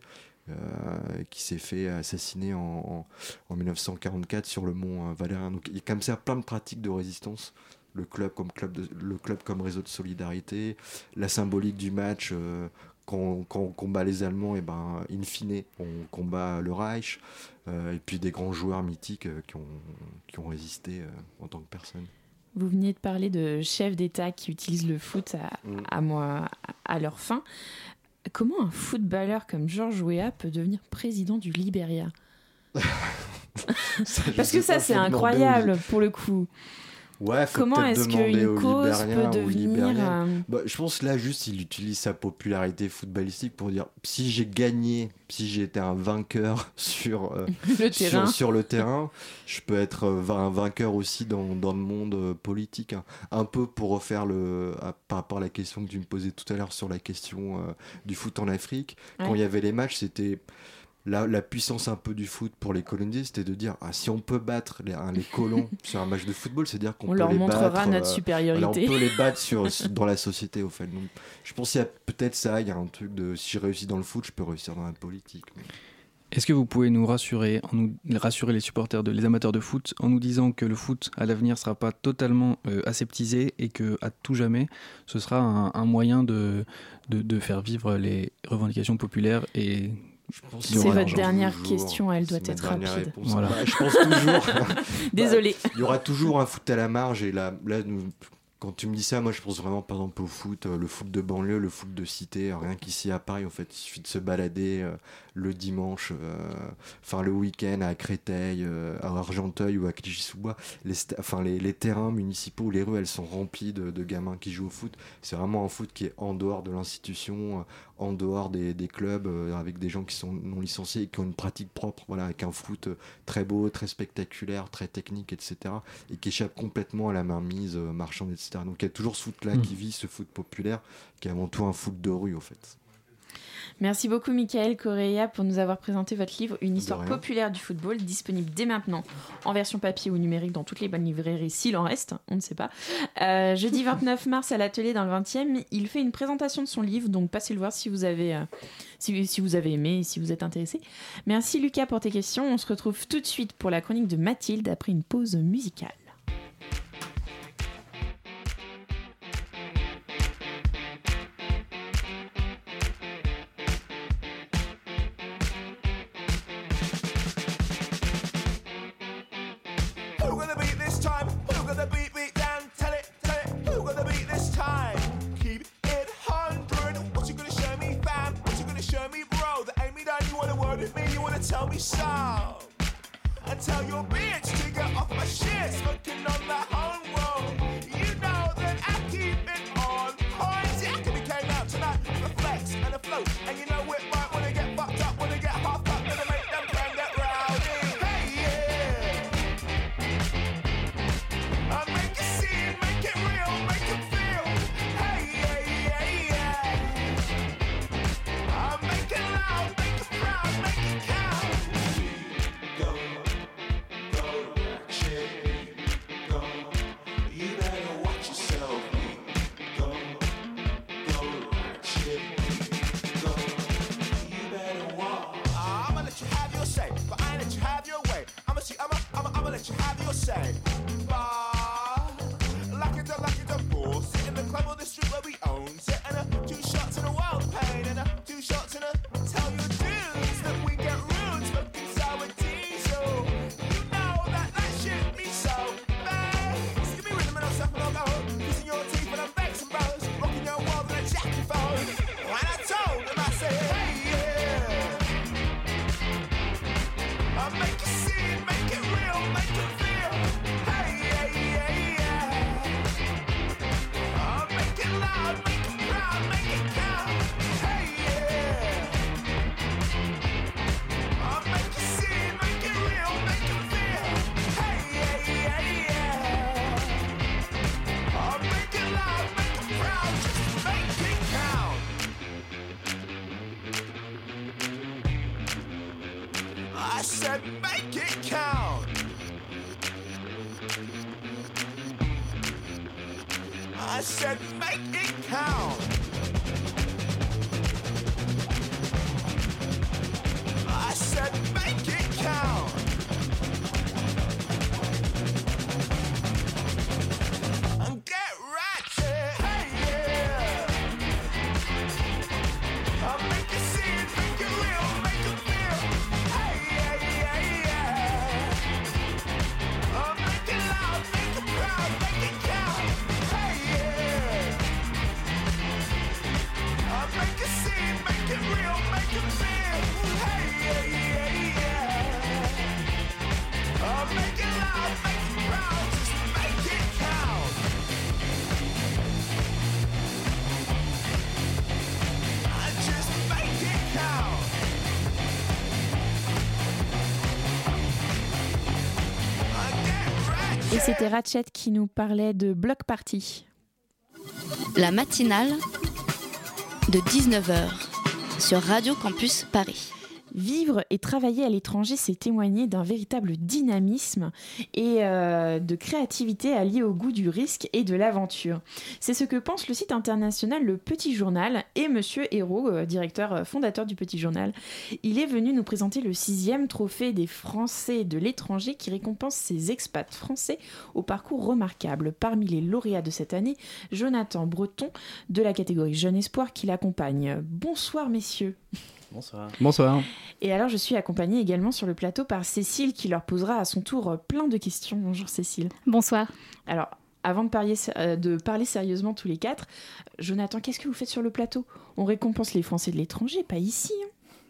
qui s'est fait assassiner en, en, en 1944 sur le mont Valérien. Donc il y a comme ça plein de pratiques de résistance. Le club comme club, de- le club comme réseau de solidarité, la symbolique du match. euh, quand, quand on combat les Allemands, et ben, in fine, on combat le Reich. euh, et puis des grands joueurs mythiques euh, qui, ont, qui ont résisté en tant que personne. Vous veniez de parler de chefs d'État qui utilisent le foot à, Mm. à, moi, à leur fin. Comment un footballeur comme Georges Weah peut devenir président du [laughs] Ça, je Parce que ça, c'est incroyable pour le coup. Ouais, faut Comment est-ce demander qu'une aux cause Libériens peut devenir. Euh, Bah, je pense là juste il utilise sa popularité footballistique pour dire si j'ai gagné, si j'ai été un vainqueur [laughs] sur, euh, [laughs] le sur, le terrain, je peux être euh, un vainqueur aussi dans, dans le monde euh, politique. hein. Un peu pour refaire le à- par rapport à la question que tu me posais tout à l'heure sur la question du foot en Afrique. Quand il y avait les matchs, c'était la, la puissance un peu du foot pour les colonisés, c'était de dire ah, si on peut battre les, hein, les colons [laughs] sur un match de football, c'est dire qu'on On peut leur les montrera battre, notre euh, supériorité. alors, on peut les battre sur, [laughs] dans la société, au fait. Donc, je pense qu'il y a peut-être ça, il y a un truc de si je réussis dans le foot, je peux réussir dans la politique. Mais- Est-ce que vous pouvez nous rassurer, en nous, rassurer les supporters, de, les amateurs de foot, en nous disant que le foot à l'avenir sera pas totalement euh, aseptisé et que à tout jamais, ce sera un, un moyen de, de, de faire vivre les revendications populaires et C'est votre toujours- dernière question, elle doit être rapide. réponse. Voilà. Bah, je pense toujours. [laughs] Désolé. Il y aura toujours un foot à la marge et là, là nous- quand tu me dis ça, moi je pense vraiment par exemple au foot, euh, le foot de banlieue, le foot de cité, rien qu'ici à Paris en fait, il suffit de se balader euh, le dimanche, euh, enfin le week-end à Créteil, euh, à Argenteuil ou à Clichy-sous-Bois, les, enfin, les, les terrains municipaux, les rues, elles sont remplies de, de gamins qui jouent au foot. C'est vraiment un foot qui est en dehors de l'institution, euh, en dehors des, des clubs, avec des gens qui sont non licenciés et qui ont une pratique propre, voilà, avec un foot très beau, très spectaculaire, très technique, etc. Et qui échappe complètement à la mainmise marchande, etc. Donc il y a toujours ce foot-là Mm. qui vit, ce foot populaire, qui est avant tout un foot de rue, au fait. Merci beaucoup, Michael Correa, pour nous avoir présenté votre livre Une histoire populaire du football, disponible dès maintenant en version papier ou numérique dans toutes les bonnes librairies, s'il en reste, on ne sait pas. Euh, jeudi [laughs] 29 mars à l'atelier dans le 20e, il fait une présentation de son livre, donc passez le voir si vous avez, euh, si, si vous avez aimé et si vous êtes intéressé. Merci Lucas pour tes questions. On se retrouve tout de suite pour la chronique de Mathilde après une pause musicale. Wanna tell me so? And tell your bitch to get off my shit. Smoking on the home road. You know that I keep it on point. See, I can be came out tonight with flex and a float. And you know I said, make it count. I said, make it count. Ratchet qui nous parlait de Block Party. La matinale de 19h sur Radio Campus Paris. Vivre et travailler à l'étranger, c'est témoigner d'un véritable dynamisme et euh, de créativité alliée au goût du risque et de l'aventure. C'est ce que pense le site international Le Petit Journal et Monsieur Hérault, euh, directeur euh, fondateur du Petit Journal. Il est venu nous présenter le sixième trophée des Français de l'étranger qui récompense ces expats français au parcours remarquable. Parmi les lauréats de cette année, Jonathan Breton de la catégorie Jeune Espoir qui l'accompagne. Bonsoir messieurs. Bonsoir. Bonsoir. Et alors, je suis accompagnée également sur le plateau par Cécile qui leur posera à son tour euh, plein de questions. Bonjour Cécile. Bonsoir. Alors, avant de parler, euh, de parler sérieusement tous les quatre, Jonathan, qu'est-ce que vous faites sur le plateau? On récompense les Français de l'étranger, pas ici. hein.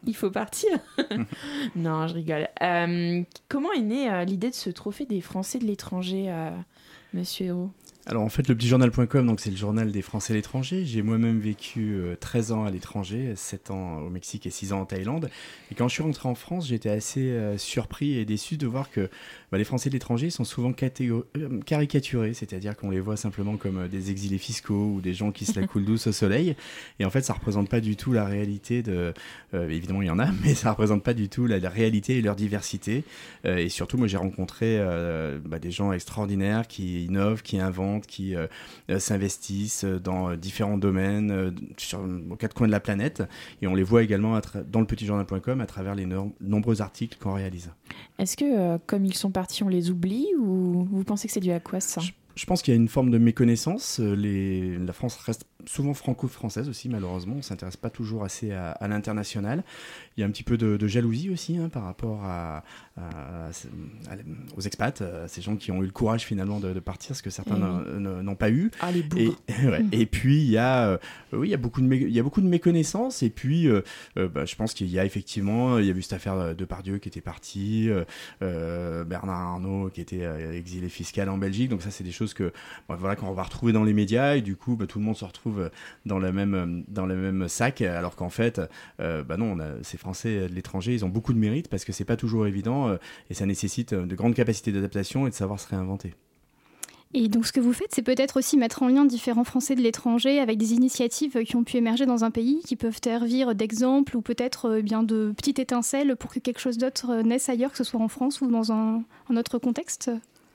Il faut partir. [laughs] non, je rigole. Euh, comment est née euh, l'idée de ce trophée des Français de l'étranger, euh, Monsieur Hérault? Alors en fait, le petitjournal.com, donc c'est le journal des Français à l'étranger. J'ai moi-même vécu euh, 13 ans à l'étranger, 7 ans au Mexique et 6 ans en Thaïlande. Et quand je suis rentré en France, j'étais assez euh, surpris et déçu de voir que bah, les Français de l'étranger sont souvent euh, caricaturés, c'est-à-dire qu'on les voit simplement comme euh, des exilés fiscaux ou des gens qui se la coulent douce au soleil. Et en fait, ça représente pas du tout la réalité de. euh, évidemment, il y en a, [laughs] mais ça représente pas du tout la, réalité et leur diversité. Euh, et surtout, moi, j'ai rencontré euh, bah, des gens extraordinaires qui innovent, qui inventent, qui euh, euh, s'investissent dans euh, différents domaines sur, aux quatre coins de la planète. Et on les voit également dans le petitjournal.com à travers les no- nombreux articles qu'on réalise. Est-ce que, comme ils sont partis, on les oublie ou vous pensez que c'est dû à quoi ça? Je pense qu'il y a une forme de méconnaissance. Les... La France reste souvent franco-française aussi, malheureusement. On ne s'intéresse pas toujours assez à, à l'international. Il y a un petit peu de, de jalousie aussi hein, par rapport à, à- à- aux expats, à ces gens qui ont eu le courage finalement de, de partir, ce que certains Eh n'ont- pas eu. Ah, les et, [laughs] et puis, il y, a, euh, oui, il, y a beaucoup de il y a beaucoup de méconnaissance. Et puis, euh, euh, bah, je pense qu'il y a effectivement, il y a eu cette affaire de Pardieu qui était parti, euh, euh, Bernard Arnault qui était euh, exilé fiscal en Belgique. Donc ça, c'est des choses que bah, voilà qu'on va retrouver dans les médias et du coup, bah, tout le monde se retrouve dans le même euh, dans le même sac, alors qu'en fait, euh, bah non, on a, ces Français de l'étranger, ils ont beaucoup de mérite parce que c'est pas toujours évident euh, et ça nécessite euh, de grandes capacités d'adaptation et de savoir se réinventer. Et donc ce que vous faites, c'est peut-être aussi mettre en lien différents Français de l'étranger avec des initiatives qui ont pu émerger dans un pays, qui peuvent servir d'exemple ou peut-être euh, bien de petites étincelles pour que quelque chose d'autre euh, naisse ailleurs, que ce soit en France ou dans un autre contexte?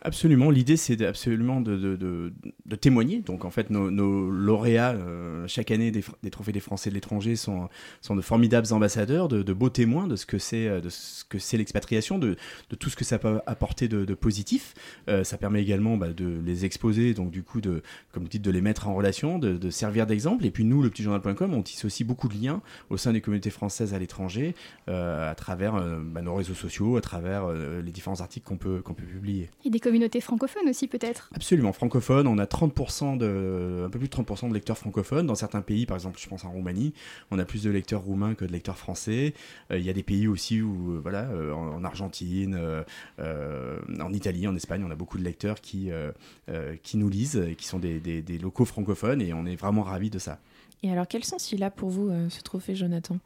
Absolument, l'idée c'est absolument de, témoigner. Donc en fait, nos, lauréats euh, chaque année des, trophées des Français de l'étranger sont, de formidables ambassadeurs, de, beaux témoins de ce que c'est euh, de ce que c'est l'expatriation, de, tout ce que ça peut apporter de, positif. Euh, ça permet également bah, de les exposer, donc du coup de, comme titre, de les mettre en relation, de, servir d'exemple. Et puis nous, le petitjournal.com, on tisse aussi beaucoup de liens au sein des communautés françaises à l'étranger, à travers bah, nos réseaux sociaux, à travers les différents articles qu'on peut qu'on peut publier. Et des communautés francophones aussi peut-être? Absolument, francophone. On a 30% de, un peu plus de 30% de lecteurs francophones. Dans certains pays, par exemple, je pense en Roumanie, on a plus de lecteurs roumains que de lecteurs français. Euh, Il y a des pays aussi où, euh, voilà, euh, en, en Argentine, euh, euh, en Italie, en Espagne, on a beaucoup de lecteurs qui, euh, euh, qui nous lisent, et qui sont des, des- des locaux francophones, et on est vraiment ravis de ça. Et alors, quel sens il a pour vous, euh, ce trophée, Jonathan?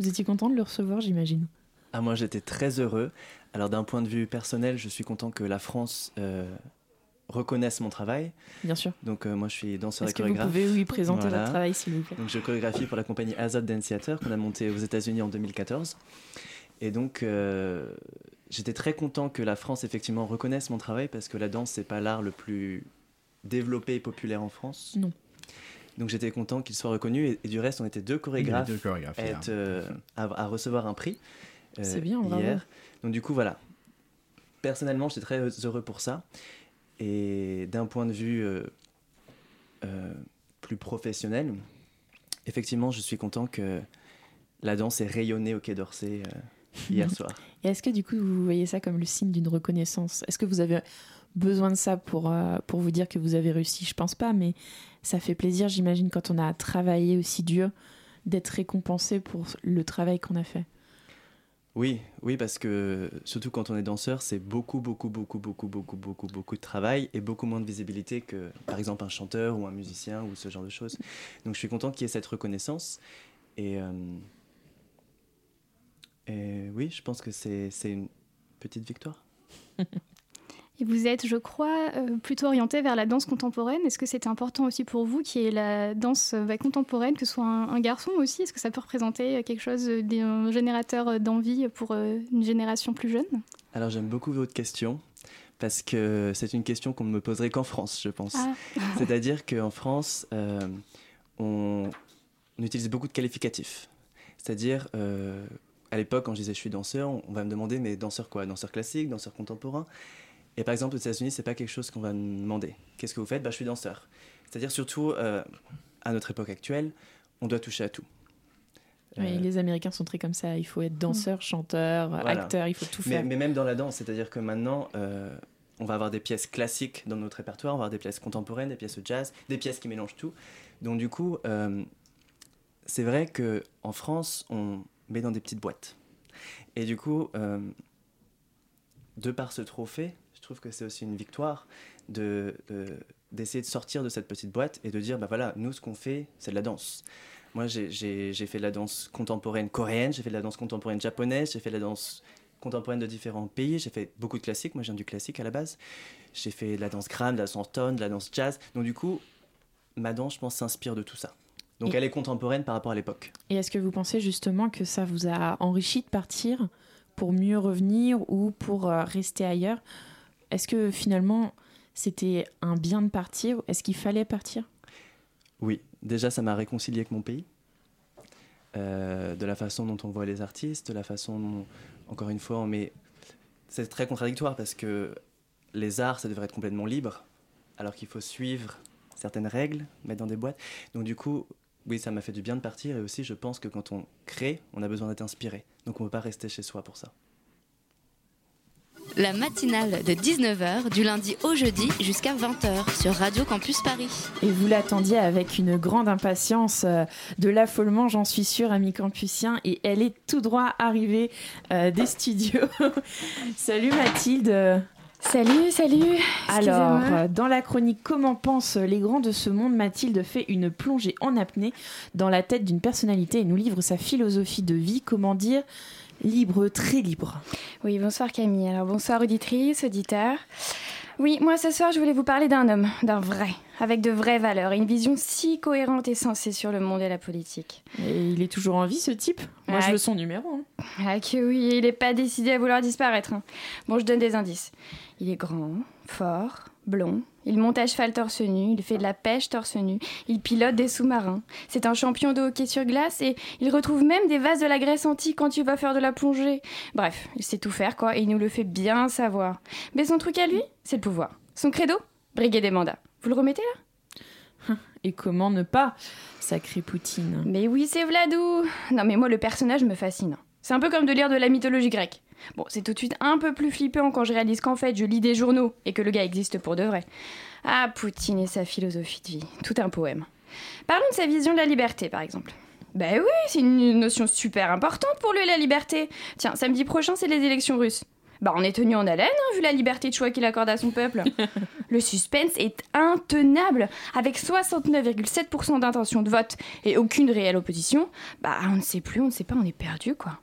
Vous étiez content de le recevoir, j'imagine? Ah, moi, j'étais très heureux. Alors, d'un point de vue personnel, je suis content que la France euh, reconnaisse mon travail. Bien sûr. Donc, euh, moi, je suis danseur Est-ce et que vous chorégraphe. pouvez, oui, présenter Voilà. votre travail, s'il vous plaît? Donc, je chorégraphie pour la compagnie Azad Dance Theater qu'on a montée aux États-Unis en 2014. Et donc, euh, j'étais très content que la France, effectivement, reconnaisse mon travail parce que la danse, c'est pas l'art le plus développé et populaire en France. Non. Donc, j'étais content qu'il soit reconnu. Et, et du reste, on était deux chorégraphes, deux chorégraphes à, hier. être, euh, à, à recevoir un prix. euh, C'est bien, bravo. Donc, du coup, voilà. Personnellement, j'étais très heureux pour ça. Et d'un point de vue euh, euh, plus professionnel, effectivement, je suis content que la danse ait rayonné au Quai d'Orsay euh, hier soir. [laughs] Et est-ce que du coup vous voyez ça comme le signe d'une reconnaissance? Est-ce que vous avez besoin de ça pour, pour vous dire que vous avez réussi? Je pense pas, mais ça fait plaisir, j'imagine, quand on a travaillé aussi dur, d'être récompensé pour le travail qu'on a fait. Oui, oui, parce que surtout quand on est danseur, c'est beaucoup, beaucoup, beaucoup, beaucoup, beaucoup, beaucoup, beaucoup de travail et beaucoup moins de visibilité que, par exemple, un chanteur ou un musicien ou ce genre de choses. Donc, je suis content qu'il y ait cette reconnaissance. Et, euh, et oui, je pense que c'est c'est une petite victoire. [laughs] Et vous êtes, je crois, euh, plutôt orienté vers la danse contemporaine. Est-ce que c'était important aussi pour vous qu'il y ait la danse euh, bah, contemporaine, que ce soit un, un garçon aussi? Est-ce que ça peut représenter euh, quelque chose d'un générateur d'envie pour une génération plus jeune? Alors, j'aime beaucoup votre question parce que c'est une question qu'on ne me poserait qu'en France, je pense. Ah. [laughs] C'est-à-dire qu'en France, euh, on, on utilise beaucoup de qualificatifs. C'est-à-dire, euh, à l'époque, quand je disais je suis danseur, on va me demander mais danseur quoi? Danseur classique, danseur contemporain Et par exemple, aux États-Unis, c'est pas quelque chose qu'on va demander. Qu'est-ce que vous faites? Bah, Je suis danseur. C'est-à-dire, surtout euh, à notre époque actuelle, on doit toucher à tout. Oui, Euh, les Américains sont très comme ça. Il faut être danseur, chanteur, Voilà. acteur, il faut tout faire. mais même dans la danse, c'est-à-dire que maintenant, euh, on va avoir des pièces classiques dans notre répertoire, on va avoir des pièces contemporaines, des pièces jazz, des pièces qui mélangent tout. Donc du coup, c'est vrai que en France, on met dans des petites boîtes. Et du coup, de par ce trophée, trouve que c'est aussi une victoire de de- d'essayer de sortir de cette petite boîte et de dire, bah voilà, nous, ce qu'on fait, c'est de la danse. Moi, j'ai- fait de la danse contemporaine coréenne, j'ai fait de la danse contemporaine japonaise, j'ai fait de la danse contemporaine de différents pays, j'ai fait beaucoup de classiques, moi je viens du classique à la base. J'ai fait de la danse gram, de la danse tone, de la danse jazz. Donc du coup, ma danse, je pense, s'inspire de tout ça. Donc Et- elle est contemporaine par rapport à l'époque. Et est-ce que vous pensez justement que ça vous a enrichi de partir pour mieux revenir ou pour euh, rester ailleurs? Est-ce que finalement c'était un bien de partir Est-ce qu'il fallait partir? Oui, déjà ça m'a réconcilié avec mon pays. Euh, de la façon dont on voit les artistes, de la façon dont, encore une fois, on met... C'est très contradictoire parce que les arts, ça devrait être complètement libre, alors qu'il faut suivre certaines règles, mettre dans des boîtes. Donc du coup, oui, ça m'a fait du bien de partir et aussi je pense que quand on crée, on a besoin d'être inspiré. Donc on ne peut pas rester chez soi pour ça. La matinale de 19h du lundi au jeudi jusqu'à 20h sur Radio Campus Paris. Et vous l'attendiez avec une grande impatience euh, de l'affolement, j'en suis sûre, amis campusiens. Et elle est tout droit arrivée euh, des studios. [laughs] salut Mathilde. Salut, salut. Alors, euh, dans la chronique Comment pensent les grands de ce monde, Mathilde fait une plongée en apnée dans la tête d'une personnalité et nous livre sa philosophie de vie, comment dire, libre, très libre. Oui, bonsoir Camille. Alors bonsoir auditrice, auditeur. Oui, moi ce soir je voulais vous parler d'un homme, d'un vrai, avec de vraies valeurs et une vision si cohérente et sensée sur le monde et la politique. Et il est toujours en vie ce type? Moi je Ah, veux son numéro. hein. Ah que oui, il n'est pas décidé à vouloir disparaître. hein. Bon, je donne des indices. Il est grand, fort, blond. Il monte à cheval torse nu, il fait de la pêche torse nu, il pilote des sous-marins. C'est un champion de hockey sur glace et il retrouve même des vases de la Grèce antique quand il va faire de la plongée. Bref, il sait tout faire quoi et il nous le fait bien savoir. Mais son truc à lui, c'est le pouvoir. Son credo Briguer des mandats. Vous le remettez là? [laughs] Et comment ne pas Sacré Poutine? Mais oui, c'est Vladou Non mais moi le personnage me fascine. C'est un peu comme de lire de la mythologie grecque. Bon, c'est tout de suite un peu plus flippant quand je réalise qu'en fait je lis des journaux et que le gars existe pour de vrai. Ah, Poutine et sa philosophie de vie, tout un poème. Parlons de sa vision de la liberté par exemple. Ben oui, c'est une notion super importante pour lui la liberté. Tiens, samedi prochain c'est les élections russes. Bah on est tenu en haleine, hein, vu la liberté de choix qu'il accorde à son peuple. [laughs] Le suspense est intenable. Avec 69,7% d'intention de vote et aucune réelle opposition, bah on ne sait plus, on ne sait pas, on est perdu quoi.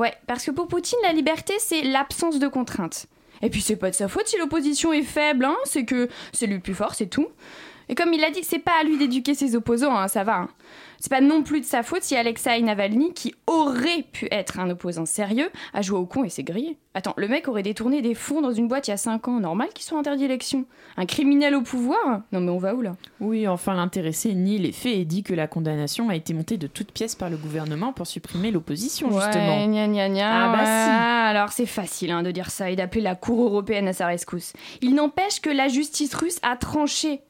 Ouais, parce que pour Poutine, la liberté, c'est l'absence de contraintes. Et puis c'est pas de sa faute si l'opposition est faible, hein, c'est que c'est lui le plus fort, c'est tout. Et comme il l'a dit, c'est pas à lui d'éduquer ses opposants, hein, ça va. hein. C'est pas non plus de sa faute si Alexei Navalny, qui aurait pu être un opposant sérieux, a joué au con et s'est grillé. Attends, le mec aurait détourné des fonds dans une boîte il y a 5 ans, normal qu'il soit interdit d'élection. Un criminel au pouvoir Non mais on va où là? Oui, enfin l'intéressé nie les faits et dit que la condamnation a été montée de toutes pièces par le gouvernement pour supprimer l'opposition, justement. Gna gna gna. Ah bah ouais. si. Alors c'est facile hein, de dire ça et d'appeler la Cour européenne à sa rescousse. Il n'empêche que la justice russe a tranché.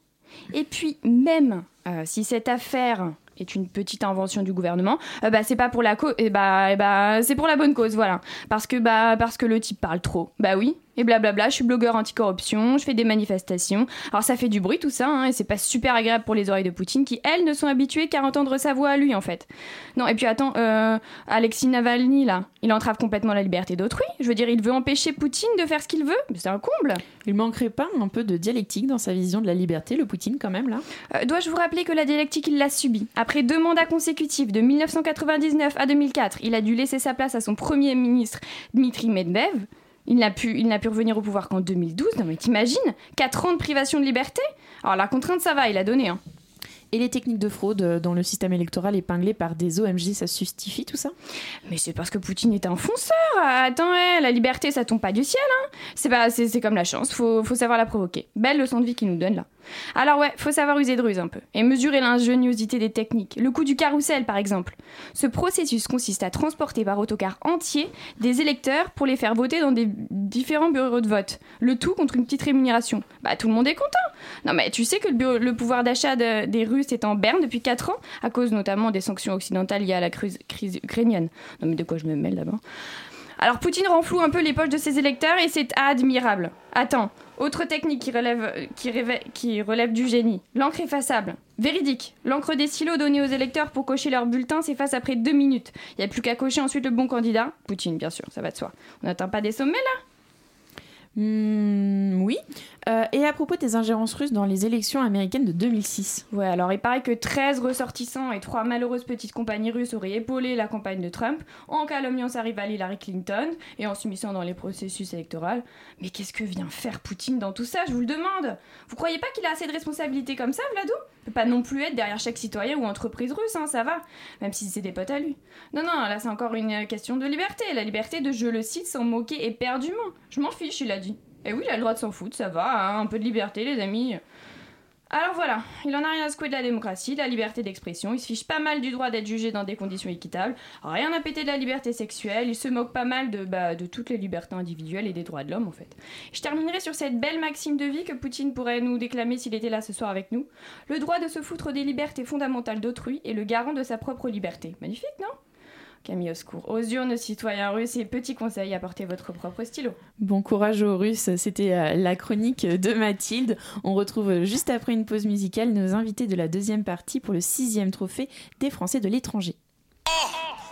Et puis même euh, si cette affaire est une petite invention du gouvernement, euh, bah c'est pas pour la cause, et bah, eh bah c'est pour la bonne cause, voilà. Parce que parce que le type parle trop. Bah oui. Et blablabla, je suis blogueur anticorruption, je fais des manifestations. Alors ça fait du bruit tout ça, hein, et c'est pas super agréable pour les oreilles de Poutine qui, elles, ne sont habituées qu'à entendre sa voix à lui en fait. Non, et puis attends, euh, Alexis Navalny là, il entrave complètement la liberté d'autrui. Je veux dire, il veut empêcher Poutine de faire ce qu'il veut, c'est un comble. Il manquerait pas un peu de dialectique dans sa vision de la liberté, le Poutine, quand même, là? Euh, Dois-je vous rappeler que la dialectique, il l'a subie? Après deux mandats consécutifs, de 1999 à 2004, il a dû laisser sa place à son premier ministre, Dmitri Medvedev. Il n'a pu, il n'a pu revenir au pouvoir qu'en 2012. Non mais t'imagines? 4 ans de privation de liberté? Alors la contrainte, ça va, il a donné. Hein. Et les techniques de fraude euh, dans le système électoral épinglées par des OMG, ça justifie tout ça? Mais c'est parce que Poutine est un fonceur. Attends, ouais, la liberté, ça tombe pas du ciel. Hein. C'est pas, c'est, c'est comme la chance. Faut, faut savoir la provoquer. Belle leçon de vie qu'il nous donne là. Alors ouais, faut savoir user de ruse un peu et mesurer l'ingéniosité des techniques. Le coup du carrousel, par exemple. Ce processus consiste à transporter par autocar entier des électeurs pour les faire voter dans des différents bureaux de vote. Le tout contre une petite rémunération. Bah tout le monde est content. Non mais tu sais que le, pouvoir d'achat de- des Russes est en berne depuis 4 ans à cause notamment des sanctions occidentales liées à la crise, crise ukrainienne. Non mais de quoi je me mêle d'abord? Alors Poutine renfloue un peu les poches de ses électeurs et c'est admirable. Attends, autre technique qui relève, du génie. L'encre effaçable. Véridique. L'encre des silos donnée aux électeurs pour cocher leur bulletin s'efface après deux minutes. Il n'y a plus qu'à cocher ensuite le bon candidat. Poutine, bien sûr, ça va de soi. On n'atteint pas des sommets là? Hmm, oui. Euh, et à propos des ingérences russes dans les élections américaines de 2006 Ouais, alors il paraît que 13 ressortissants et 3 malheureuses petites compagnies russes auraient épaulé la campagne de Trump en calomniant sa rivale Hillary Clinton et en s'immisçant dans les processus électoraux. Mais qu'est-ce que vient faire Poutine dans tout ça, je vous le demande? Vous croyez pas qu'il a assez de responsabilités comme ça, Vladou? Il peut pas non plus être derrière chaque citoyen ou entreprise russe, hein, ça va, même si c'est des potes à lui. Non, non, là c'est encore une question de liberté, la liberté de, je le cite, s'en moquer éperdument. Je m'en fiche, il a dit. Et oui, il a le droit de s'en foutre, ça va, hein, un peu de liberté, les amis. Alors voilà, il en a rien à secouer de la démocratie, de la liberté d'expression, il se fiche pas mal du droit d'être jugé dans des conditions équitables, rien à péter de la liberté sexuelle, il se moque pas mal de, bah, de toutes les libertés individuelles et des droits de l'homme en fait. Je terminerai sur cette belle maxime de vie que Poutine pourrait nous déclamer s'il était là ce soir avec nous. Le droit de se foutre des libertés fondamentales d'autrui est le garant de sa propre liberté. Magnifique, non? Camille au secours. Aux urnes, citoyens russes, et petit conseil, apportez votre propre stylo. Bon courage aux Russes, c'était euh, la chronique de Mathilde. On retrouve juste après une pause musicale nos invités de la deuxième partie pour le sixième trophée des Français de l'étranger. Sisters,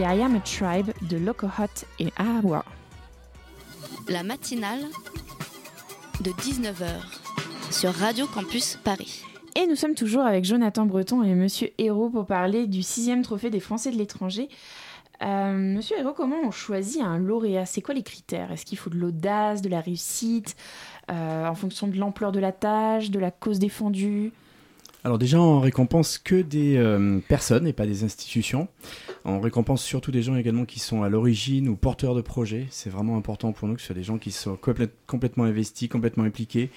C'était I Am a Tribe de Loco Hot et Awa. La matinale de 19h sur Radio Campus Paris. Et nous sommes toujours avec Jonathan Breton et Monsieur Hérault pour parler du sixième trophée des Français de l'étranger. Euh, Monsieur Hérault, comment on choisit un lauréat? C'est quoi les critères? Est-ce qu'il faut de l'audace, de la réussite, euh, en fonction de l'ampleur de la tâche, de la cause défendue? Alors déjà, on récompense que des euh, personnes et pas des institutions. On récompense surtout des gens également qui sont à l'origine ou porteurs de projets. C'est vraiment important pour nous que ce soit des gens qui complè- complètement investis, complètement impliqués,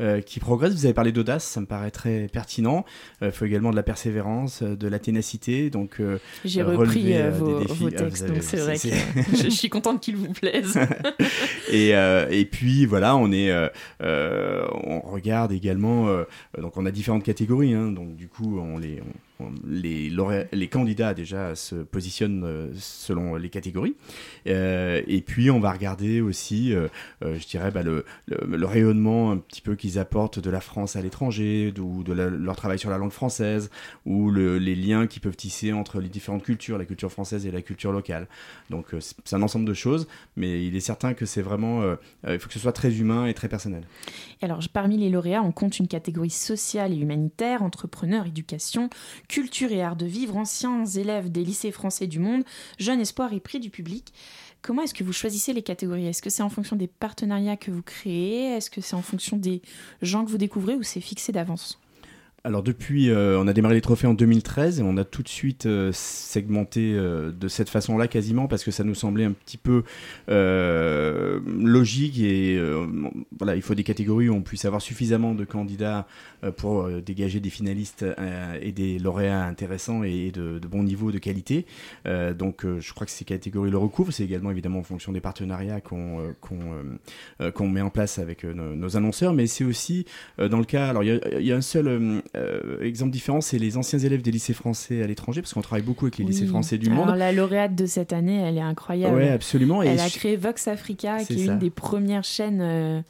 euh, qui progressent. Vous avez parlé d'audace, ça me paraît très pertinent. Il faut également de la persévérance, euh, de la ténacité. Donc, euh, J'ai euh, repris euh, euh, vos, des défis. vos Ah, textes, avez- donc c'est vrai que je, suis contente qu'ils vous plaisent. [laughs] et, euh, et puis voilà, on est, euh, euh, on regarde également. euh, donc on a différentes catégories. Hein, donc du coup, on les, les, les candidats déjà se positionnent euh, selon les catégories. Euh, et puis on va regarder aussi, euh, je dirais, bah, le, le, rayonnement un petit peu qu'ils apportent de la France à l'étranger, ou de leur travail sur la langue française, ou le- les liens qu'ils peuvent tisser entre les différentes cultures, la culture française et la culture locale. Donc c'est un ensemble de choses, mais il est certain que c'est vraiment, il faut que ce soit très humain et très personnel. Alors, je- parmi les lauréats, on compte une catégorie sociale et humanitaire, entrepreneurs, éducation, culture et art de vivre, anciens élèves des lycées français du monde, jeunes espoirs et prix du public. Comment est-ce que vous choisissez les catégories? Est-ce que c'est en fonction des partenariats que vous créez? Est-ce que c'est en fonction des gens que vous découvrez ou c'est fixé d'avance? Alors depuis, euh, on a démarré les trophées en 2013 et on a tout de suite euh, segmenté euh, de cette façon-là quasiment parce que ça nous semblait un petit peu logique et voilà, il faut des catégories où on puisse avoir suffisamment de candidats pour dégager des finalistes et des lauréats intéressants et de, de bon niveau de qualité. Donc je crois que ces catégories le recouvrent. C'est également évidemment en fonction des partenariats qu'on euh, qu'on met en place avec nos, annonceurs, mais c'est aussi dans le cas. Alors il y a un seul euh, exemple différent, c'est les anciens élèves des lycées français à l'étranger, parce qu'on travaille beaucoup avec les lycées Oui. français du Alors, monde. la lauréate de cette année, elle est incroyable. Ouais, absolument. Et Elle a créé Vox Africa, qui est ça. une des premières chaînes euh,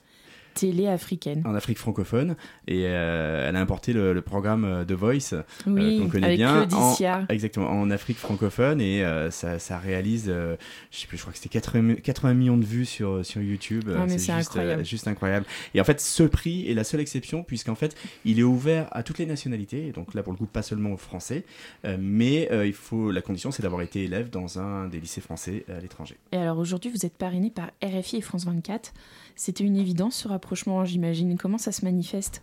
télé africaines. en Afrique francophone. Et euh, elle a importé le, le programme euh, The Voice euh, qu'on connaît avec bien. En, exactement en Afrique francophone. Et euh, ça, ça réalise je sais plus je crois que c'était 80, 80 millions de vues sur sur YouTube. Ah, c'est juste, incroyable. juste incroyable. Et en fait ce prix est la seule exception puisqu'en fait il est ouvert à toutes les nationalités. Donc là pour le coup pas seulement aux Français. Mais il faut la condition c'est d'avoir été élève dans un des lycées français à l'étranger. Et alors aujourd'hui, vous êtes parrainé par RFI et France 24. C'était une évidence ce rapprochement, j'imagine. Comment ça se manifeste?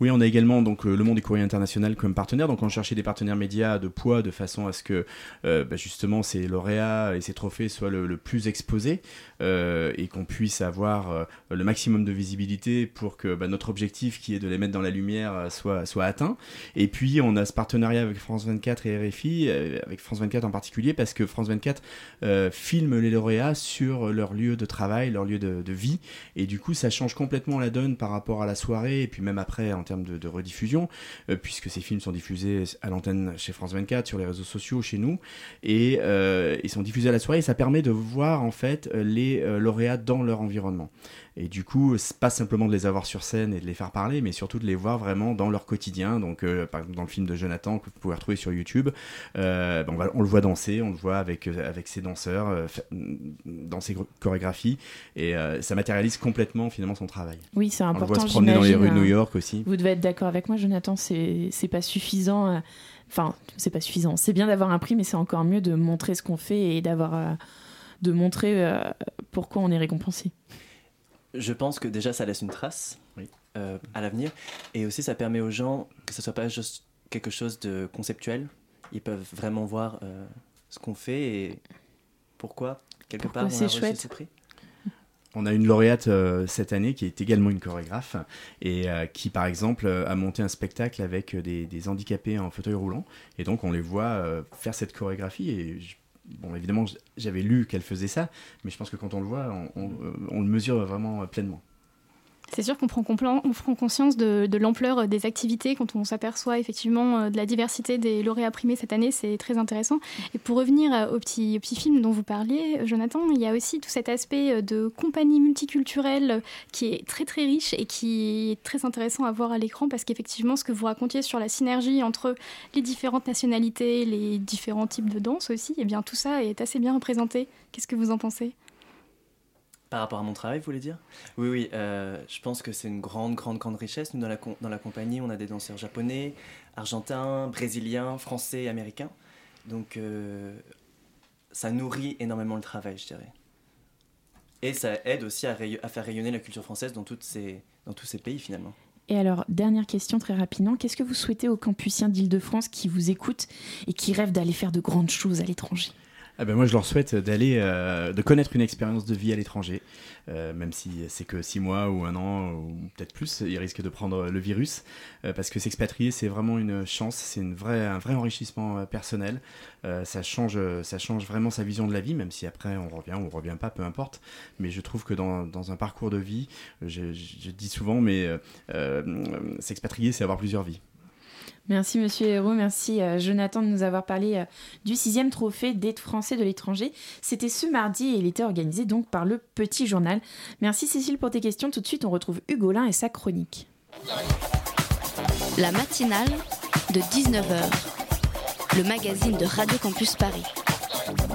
Oui, on a également donc euh, le Monde du Courrier International comme partenaire. Donc on cherchait des partenaires médias de poids de façon à ce que euh, bah, justement ces lauréats et ces trophées soient le, plus exposés euh, et qu'on puisse avoir le maximum de visibilité pour que bah, notre objectif qui est de les mettre dans la lumière soit, atteint. Et puis on a ce partenariat avec France 24 et RFI, avec France 24 en particulier parce que France 24 euh, filme les lauréats sur leur lieu de travail, leur lieu de, de vie. Et du coup, ça change complètement la donne par rapport à la soirée et puis même après en termes de, rediffusion, euh, puisque ces films sont diffusés à l'antenne chez France 24, sur les réseaux sociaux, chez nous, et euh, ils sont diffusés à la soirée. Et ça permet de voir en fait euh, les lauréats dans leur environnement. Et du coup, pas simplement de les avoir sur scène et de les faire parler, mais surtout de les voir vraiment dans leur quotidien. Donc, euh, par exemple, dans le film de Jonathan que vous pouvez retrouver sur YouTube, euh, ben, on, va- on le voit danser, on le voit avec, euh, avec ses danseurs, euh, dans ses chorégraphies, et ça matérialise complètement finalement son travail. Oui, c'est On le important. voit se promener dans les rues de New hein. York aussi. Vous devez être d'accord avec moi, Jonathan. C'est pas suffisant. euh, Enfin, c'est pas suffisant. C'est bien d'avoir un prix, mais c'est encore mieux de montrer ce qu'on fait et d'avoir de montrer pourquoi on est récompensé. Je pense que déjà ça laisse une trace euh, à l'avenir et aussi ça permet aux gens que ce soit pas juste quelque chose de conceptuel. Ils peuvent vraiment voir euh, ce qu'on fait et pourquoi quelque Pourquoi part on a reçu ce prix. On a une lauréate euh, cette année qui est également une chorégraphe et euh, qui, par exemple, euh, a monté un spectacle avec des, des handicapés en fauteuil roulant. Et donc, on les voit euh, faire cette chorégraphie. Et je- bon, évidemment, j'avais lu qu'elle faisait ça, mais je pense que quand on le voit, on, euh, le mesure vraiment euh, pleinement. C'est sûr qu'on prend, conscience de, l'ampleur des activités quand on s'aperçoit effectivement euh, de la diversité des lauréats primés cette année, c'est très intéressant. Et pour revenir euh, au petit, petit film dont vous parliez, euh, Jonathan, il y a aussi tout cet aspect de compagnie multiculturelle qui est très très riche et qui est très intéressant à voir à l'écran parce qu'effectivement ce que vous racontiez sur la synergie entre les différentes nationalités, les différents types de danse aussi, et bien tout ça est assez bien représenté. Qu'est-ce que vous en pensez? Par rapport à mon travail, vous voulez dire? Oui, oui, euh, je pense que c'est une grande, grande, grande richesse. Nous, dans la, dans la compagnie, on a des danseurs japonais, argentins, brésiliens, français, américains. Donc, euh, ça nourrit énormément le travail, je dirais. Et ça aide aussi à, faire rayonner la culture française dans, ces, dans tous ces pays, finalement. Et alors, dernière question très rapidement, qu'est-ce que vous souhaitez aux campusiens d'Île-de-France qui vous écoutent et qui rêvent d'aller faire de grandes choses à l'étranger? Ah ben moi, je leur souhaite d'aller, euh, de connaître une expérience de vie à l'étranger, euh, même si c'est que six mois ou un an ou peut-être plus, ils risquent de prendre le virus, euh, parce que s'expatrier, c'est vraiment une chance, c'est une vraie, un vrai enrichissement euh, personnel. Euh, ça change, ça change vraiment sa vision de la vie, même si après on revient ou on revient pas, peu importe. Mais je trouve que dans, dans un parcours de vie, je, je dis souvent, mais euh, s'expatrier, c'est avoir plusieurs vies. Merci Monsieur Hérault, merci euh, Jonathan de nous avoir parlé euh, du sixième trophée d'aide français de l'étranger. C'était ce mardi et il était organisé donc par le Petit Journal. Merci Cécile pour tes questions. Tout de suite, on retrouve Hugolin et sa chronique. La matinale de 19h, le magazine de Radio Campus Paris.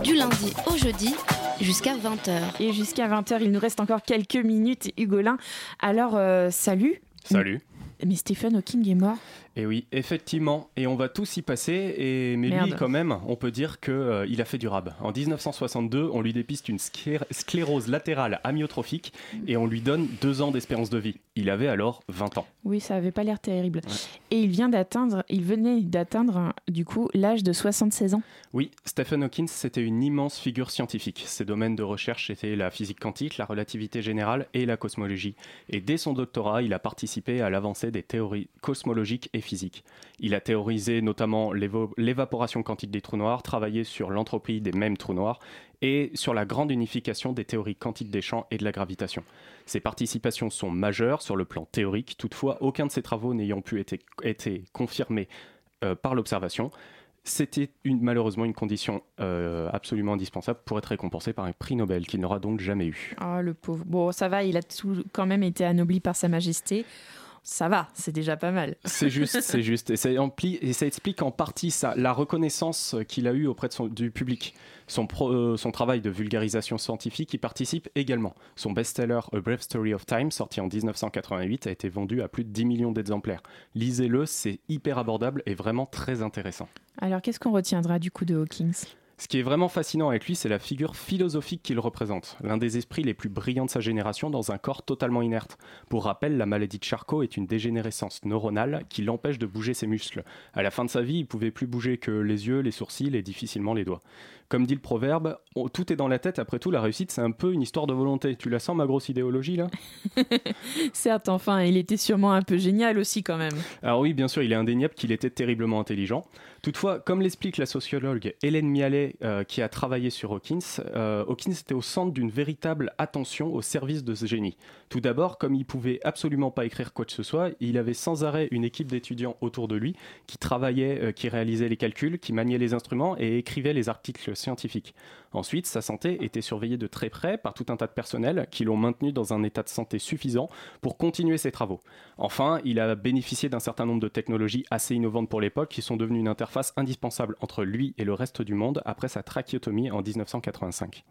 Du lundi au jeudi jusqu'à 20h. Et jusqu'à 20h, il nous reste encore quelques minutes, Hugolin. Alors, euh, salut. Salut. Mais Stephen Hawking est mort. Et oui, effectivement, et on va tous y passer, et, mais lui quand même, on peut dire qu'il a fait du rab. En 1962, on lui dépiste une sclé- sclérose latérale amyotrophique et on lui donne deux ans d'espérance de vie. Il avait alors 20 ans. Oui, ça avait pas l'air terrible. Et il vient d'atteindre, il venait d'atteindre du coup l'âge de 76 ans. Oui, Stephen Hawking, c'était une immense figure scientifique. Ses domaines de recherche étaient la physique quantique, la relativité générale et la cosmologie. Et dès son doctorat, il a participé à l'avancée des théories cosmologiques et physiques. Il a théorisé notamment l'évaporation quantique des trous noirs, travaillé sur l'entropie des mêmes trous noirs et sur la grande unification des théories quantiques des champs et de la gravitation. Ses participations sont majeures sur le plan théorique, toutefois aucun de ses travaux n'ayant pu être, confirmé euh, par l'observation. C'était malheureusement une condition euh, absolument indispensable pour être récompensé par un prix Nobel qu'il n'aura donc jamais eu. Oh, le pauvre. Bon, ça va, il a tout, quand même été anobli par Sa Majesté. Ça va, c'est déjà pas mal. C'est juste, [laughs] c'est juste. Et ça, empli- et ça explique en partie ça, la reconnaissance qu'il a eue auprès de son- du public. Son, pro- euh, son travail de vulgarisation scientifique y participe également. Son best-seller A Brave Story of Time, sorti en 1988, a été vendu à plus de 10 millions d'exemplaires. Lisez-le, c'est hyper abordable et vraiment très intéressant. Alors, qu'est-ce qu'on retiendra du coup de Hawkins? Ce qui est vraiment fascinant avec lui, c'est la figure philosophique qu'il représente, l'un des esprits les plus brillants de sa génération dans un corps totalement inerte. Pour rappel, la maladie de Charcot est une dégénérescence neuronale qui l'empêche de bouger ses muscles. À la fin de sa vie, il pouvait plus bouger que les yeux, les sourcils et difficilement les doigts. Comme dit le proverbe, on- tout est dans la tête, après tout, la réussite c'est un peu une histoire de volonté. Tu la sens ma grosse idéologie là? [laughs] Certes, enfin, il était sûrement un peu génial aussi quand même. Alors oui, bien sûr, il est indéniable qu'il était terriblement intelligent. Toutefois, comme l'explique la sociologue Hélène Mialet, euh, qui a travaillé sur Hawkins, euh, Hawkins était au centre d'une véritable attention au service de ce génie. Tout d'abord, comme il pouvait absolument pas écrire quoi que ce soit, il avait sans arrêt une équipe d'étudiants autour de lui qui travaillaient, euh, qui réalisaient les calculs, qui maniaient les instruments et écrivaient les articles scientifiques. Ensuite, sa santé était surveillée de très près par tout un tas de personnels qui l'ont maintenu dans un état de santé suffisant pour continuer ses travaux. Enfin, il a bénéficié d'un certain nombre de technologies assez innovantes pour l'époque qui sont devenues une interface indispensable entre lui et le reste du monde après sa trachéotomie en 1985.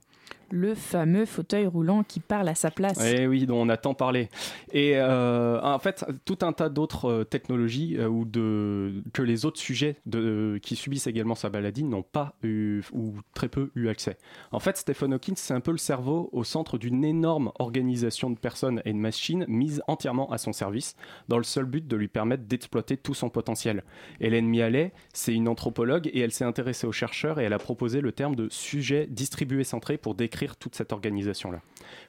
Le fameux fauteuil roulant qui parle à sa place. Eh oui, dont on a tant parlé. Et euh, en fait, tout un tas d'autres euh, technologies euh, ou de, que les autres sujets de, qui subissent également sa maladie n'ont pas eu ou très peu eu accès. En fait, Stephen Hawking, c'est un peu le cerveau au centre d'une énorme organisation de personnes et de machines mises entièrement à son service dans le seul but de lui permettre d'exploiter tout son potentiel. Hélène Mialet, c'est une anthropologue et elle s'est intéressée aux chercheurs et elle a proposé le terme de sujet distribué centré pour décrire toute cette organisation-là.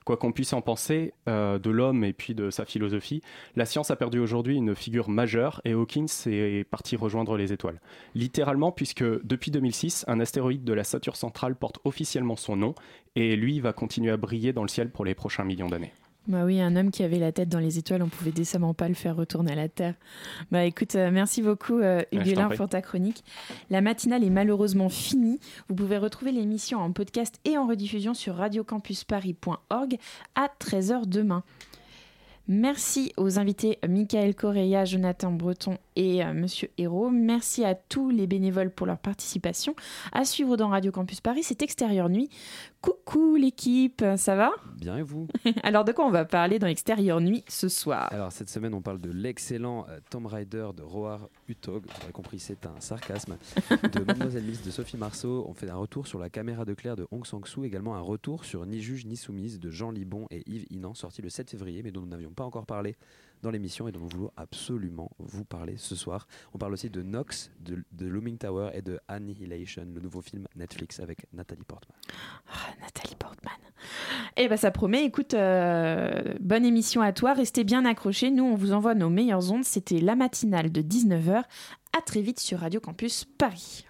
Quoi qu'on puisse en penser euh, de l'homme et puis de sa philosophie, la science a perdu aujourd'hui une figure majeure et Hawkins est parti rejoindre les étoiles. Littéralement, puisque depuis 2006, un astéroïde de la Saturne centrale porte officiellement son nom et lui va continuer à briller dans le ciel pour les prochains millions d'années. Bah oui, un homme qui avait la tête dans les étoiles, on pouvait décemment pas le faire retourner à la Terre. Bah écoute, euh, merci beaucoup euh, pour ta chronique. La matinale est malheureusement finie. Vous pouvez retrouver l'émission en podcast et en rediffusion sur radiocampusparis.org à 13h demain. Merci aux invités Michael Correa, Jonathan Breton et euh, Monsieur Hérault. Merci à tous les bénévoles pour leur participation. À suivre dans Radio Campus Paris, c'est Extérieur Nuit. Coucou l'équipe, ça va Bien et vous [laughs] Alors de quoi on va parler dans Extérieur Nuit ce soir? Alors cette semaine on parle de l'excellent euh, Tomb Raider de Roar Utog, vous aurez compris c'est un sarcasme, de [laughs] Mademoiselle Miss de Sophie Marceau, on fait un retour sur la caméra de Claire de Hong Sang-soo, également un retour sur Ni juge ni soumise de Jean Libon et Yves Inan, sorti le 7 février mais dont nous n'avions pas encore parlé dans l'émission et dont nous voulons absolument vous parler ce soir. On parle aussi de Nox, de, de Looming Tower et de Annihilation, le nouveau film Netflix avec Nathalie Portman. Nathalie Portman. Eh ben ça promet, écoute, euh, bonne émission à toi, restez bien accrochés, nous on vous envoie nos meilleures ondes, c'était la matinale de 19h, à très vite sur Radio Campus Paris.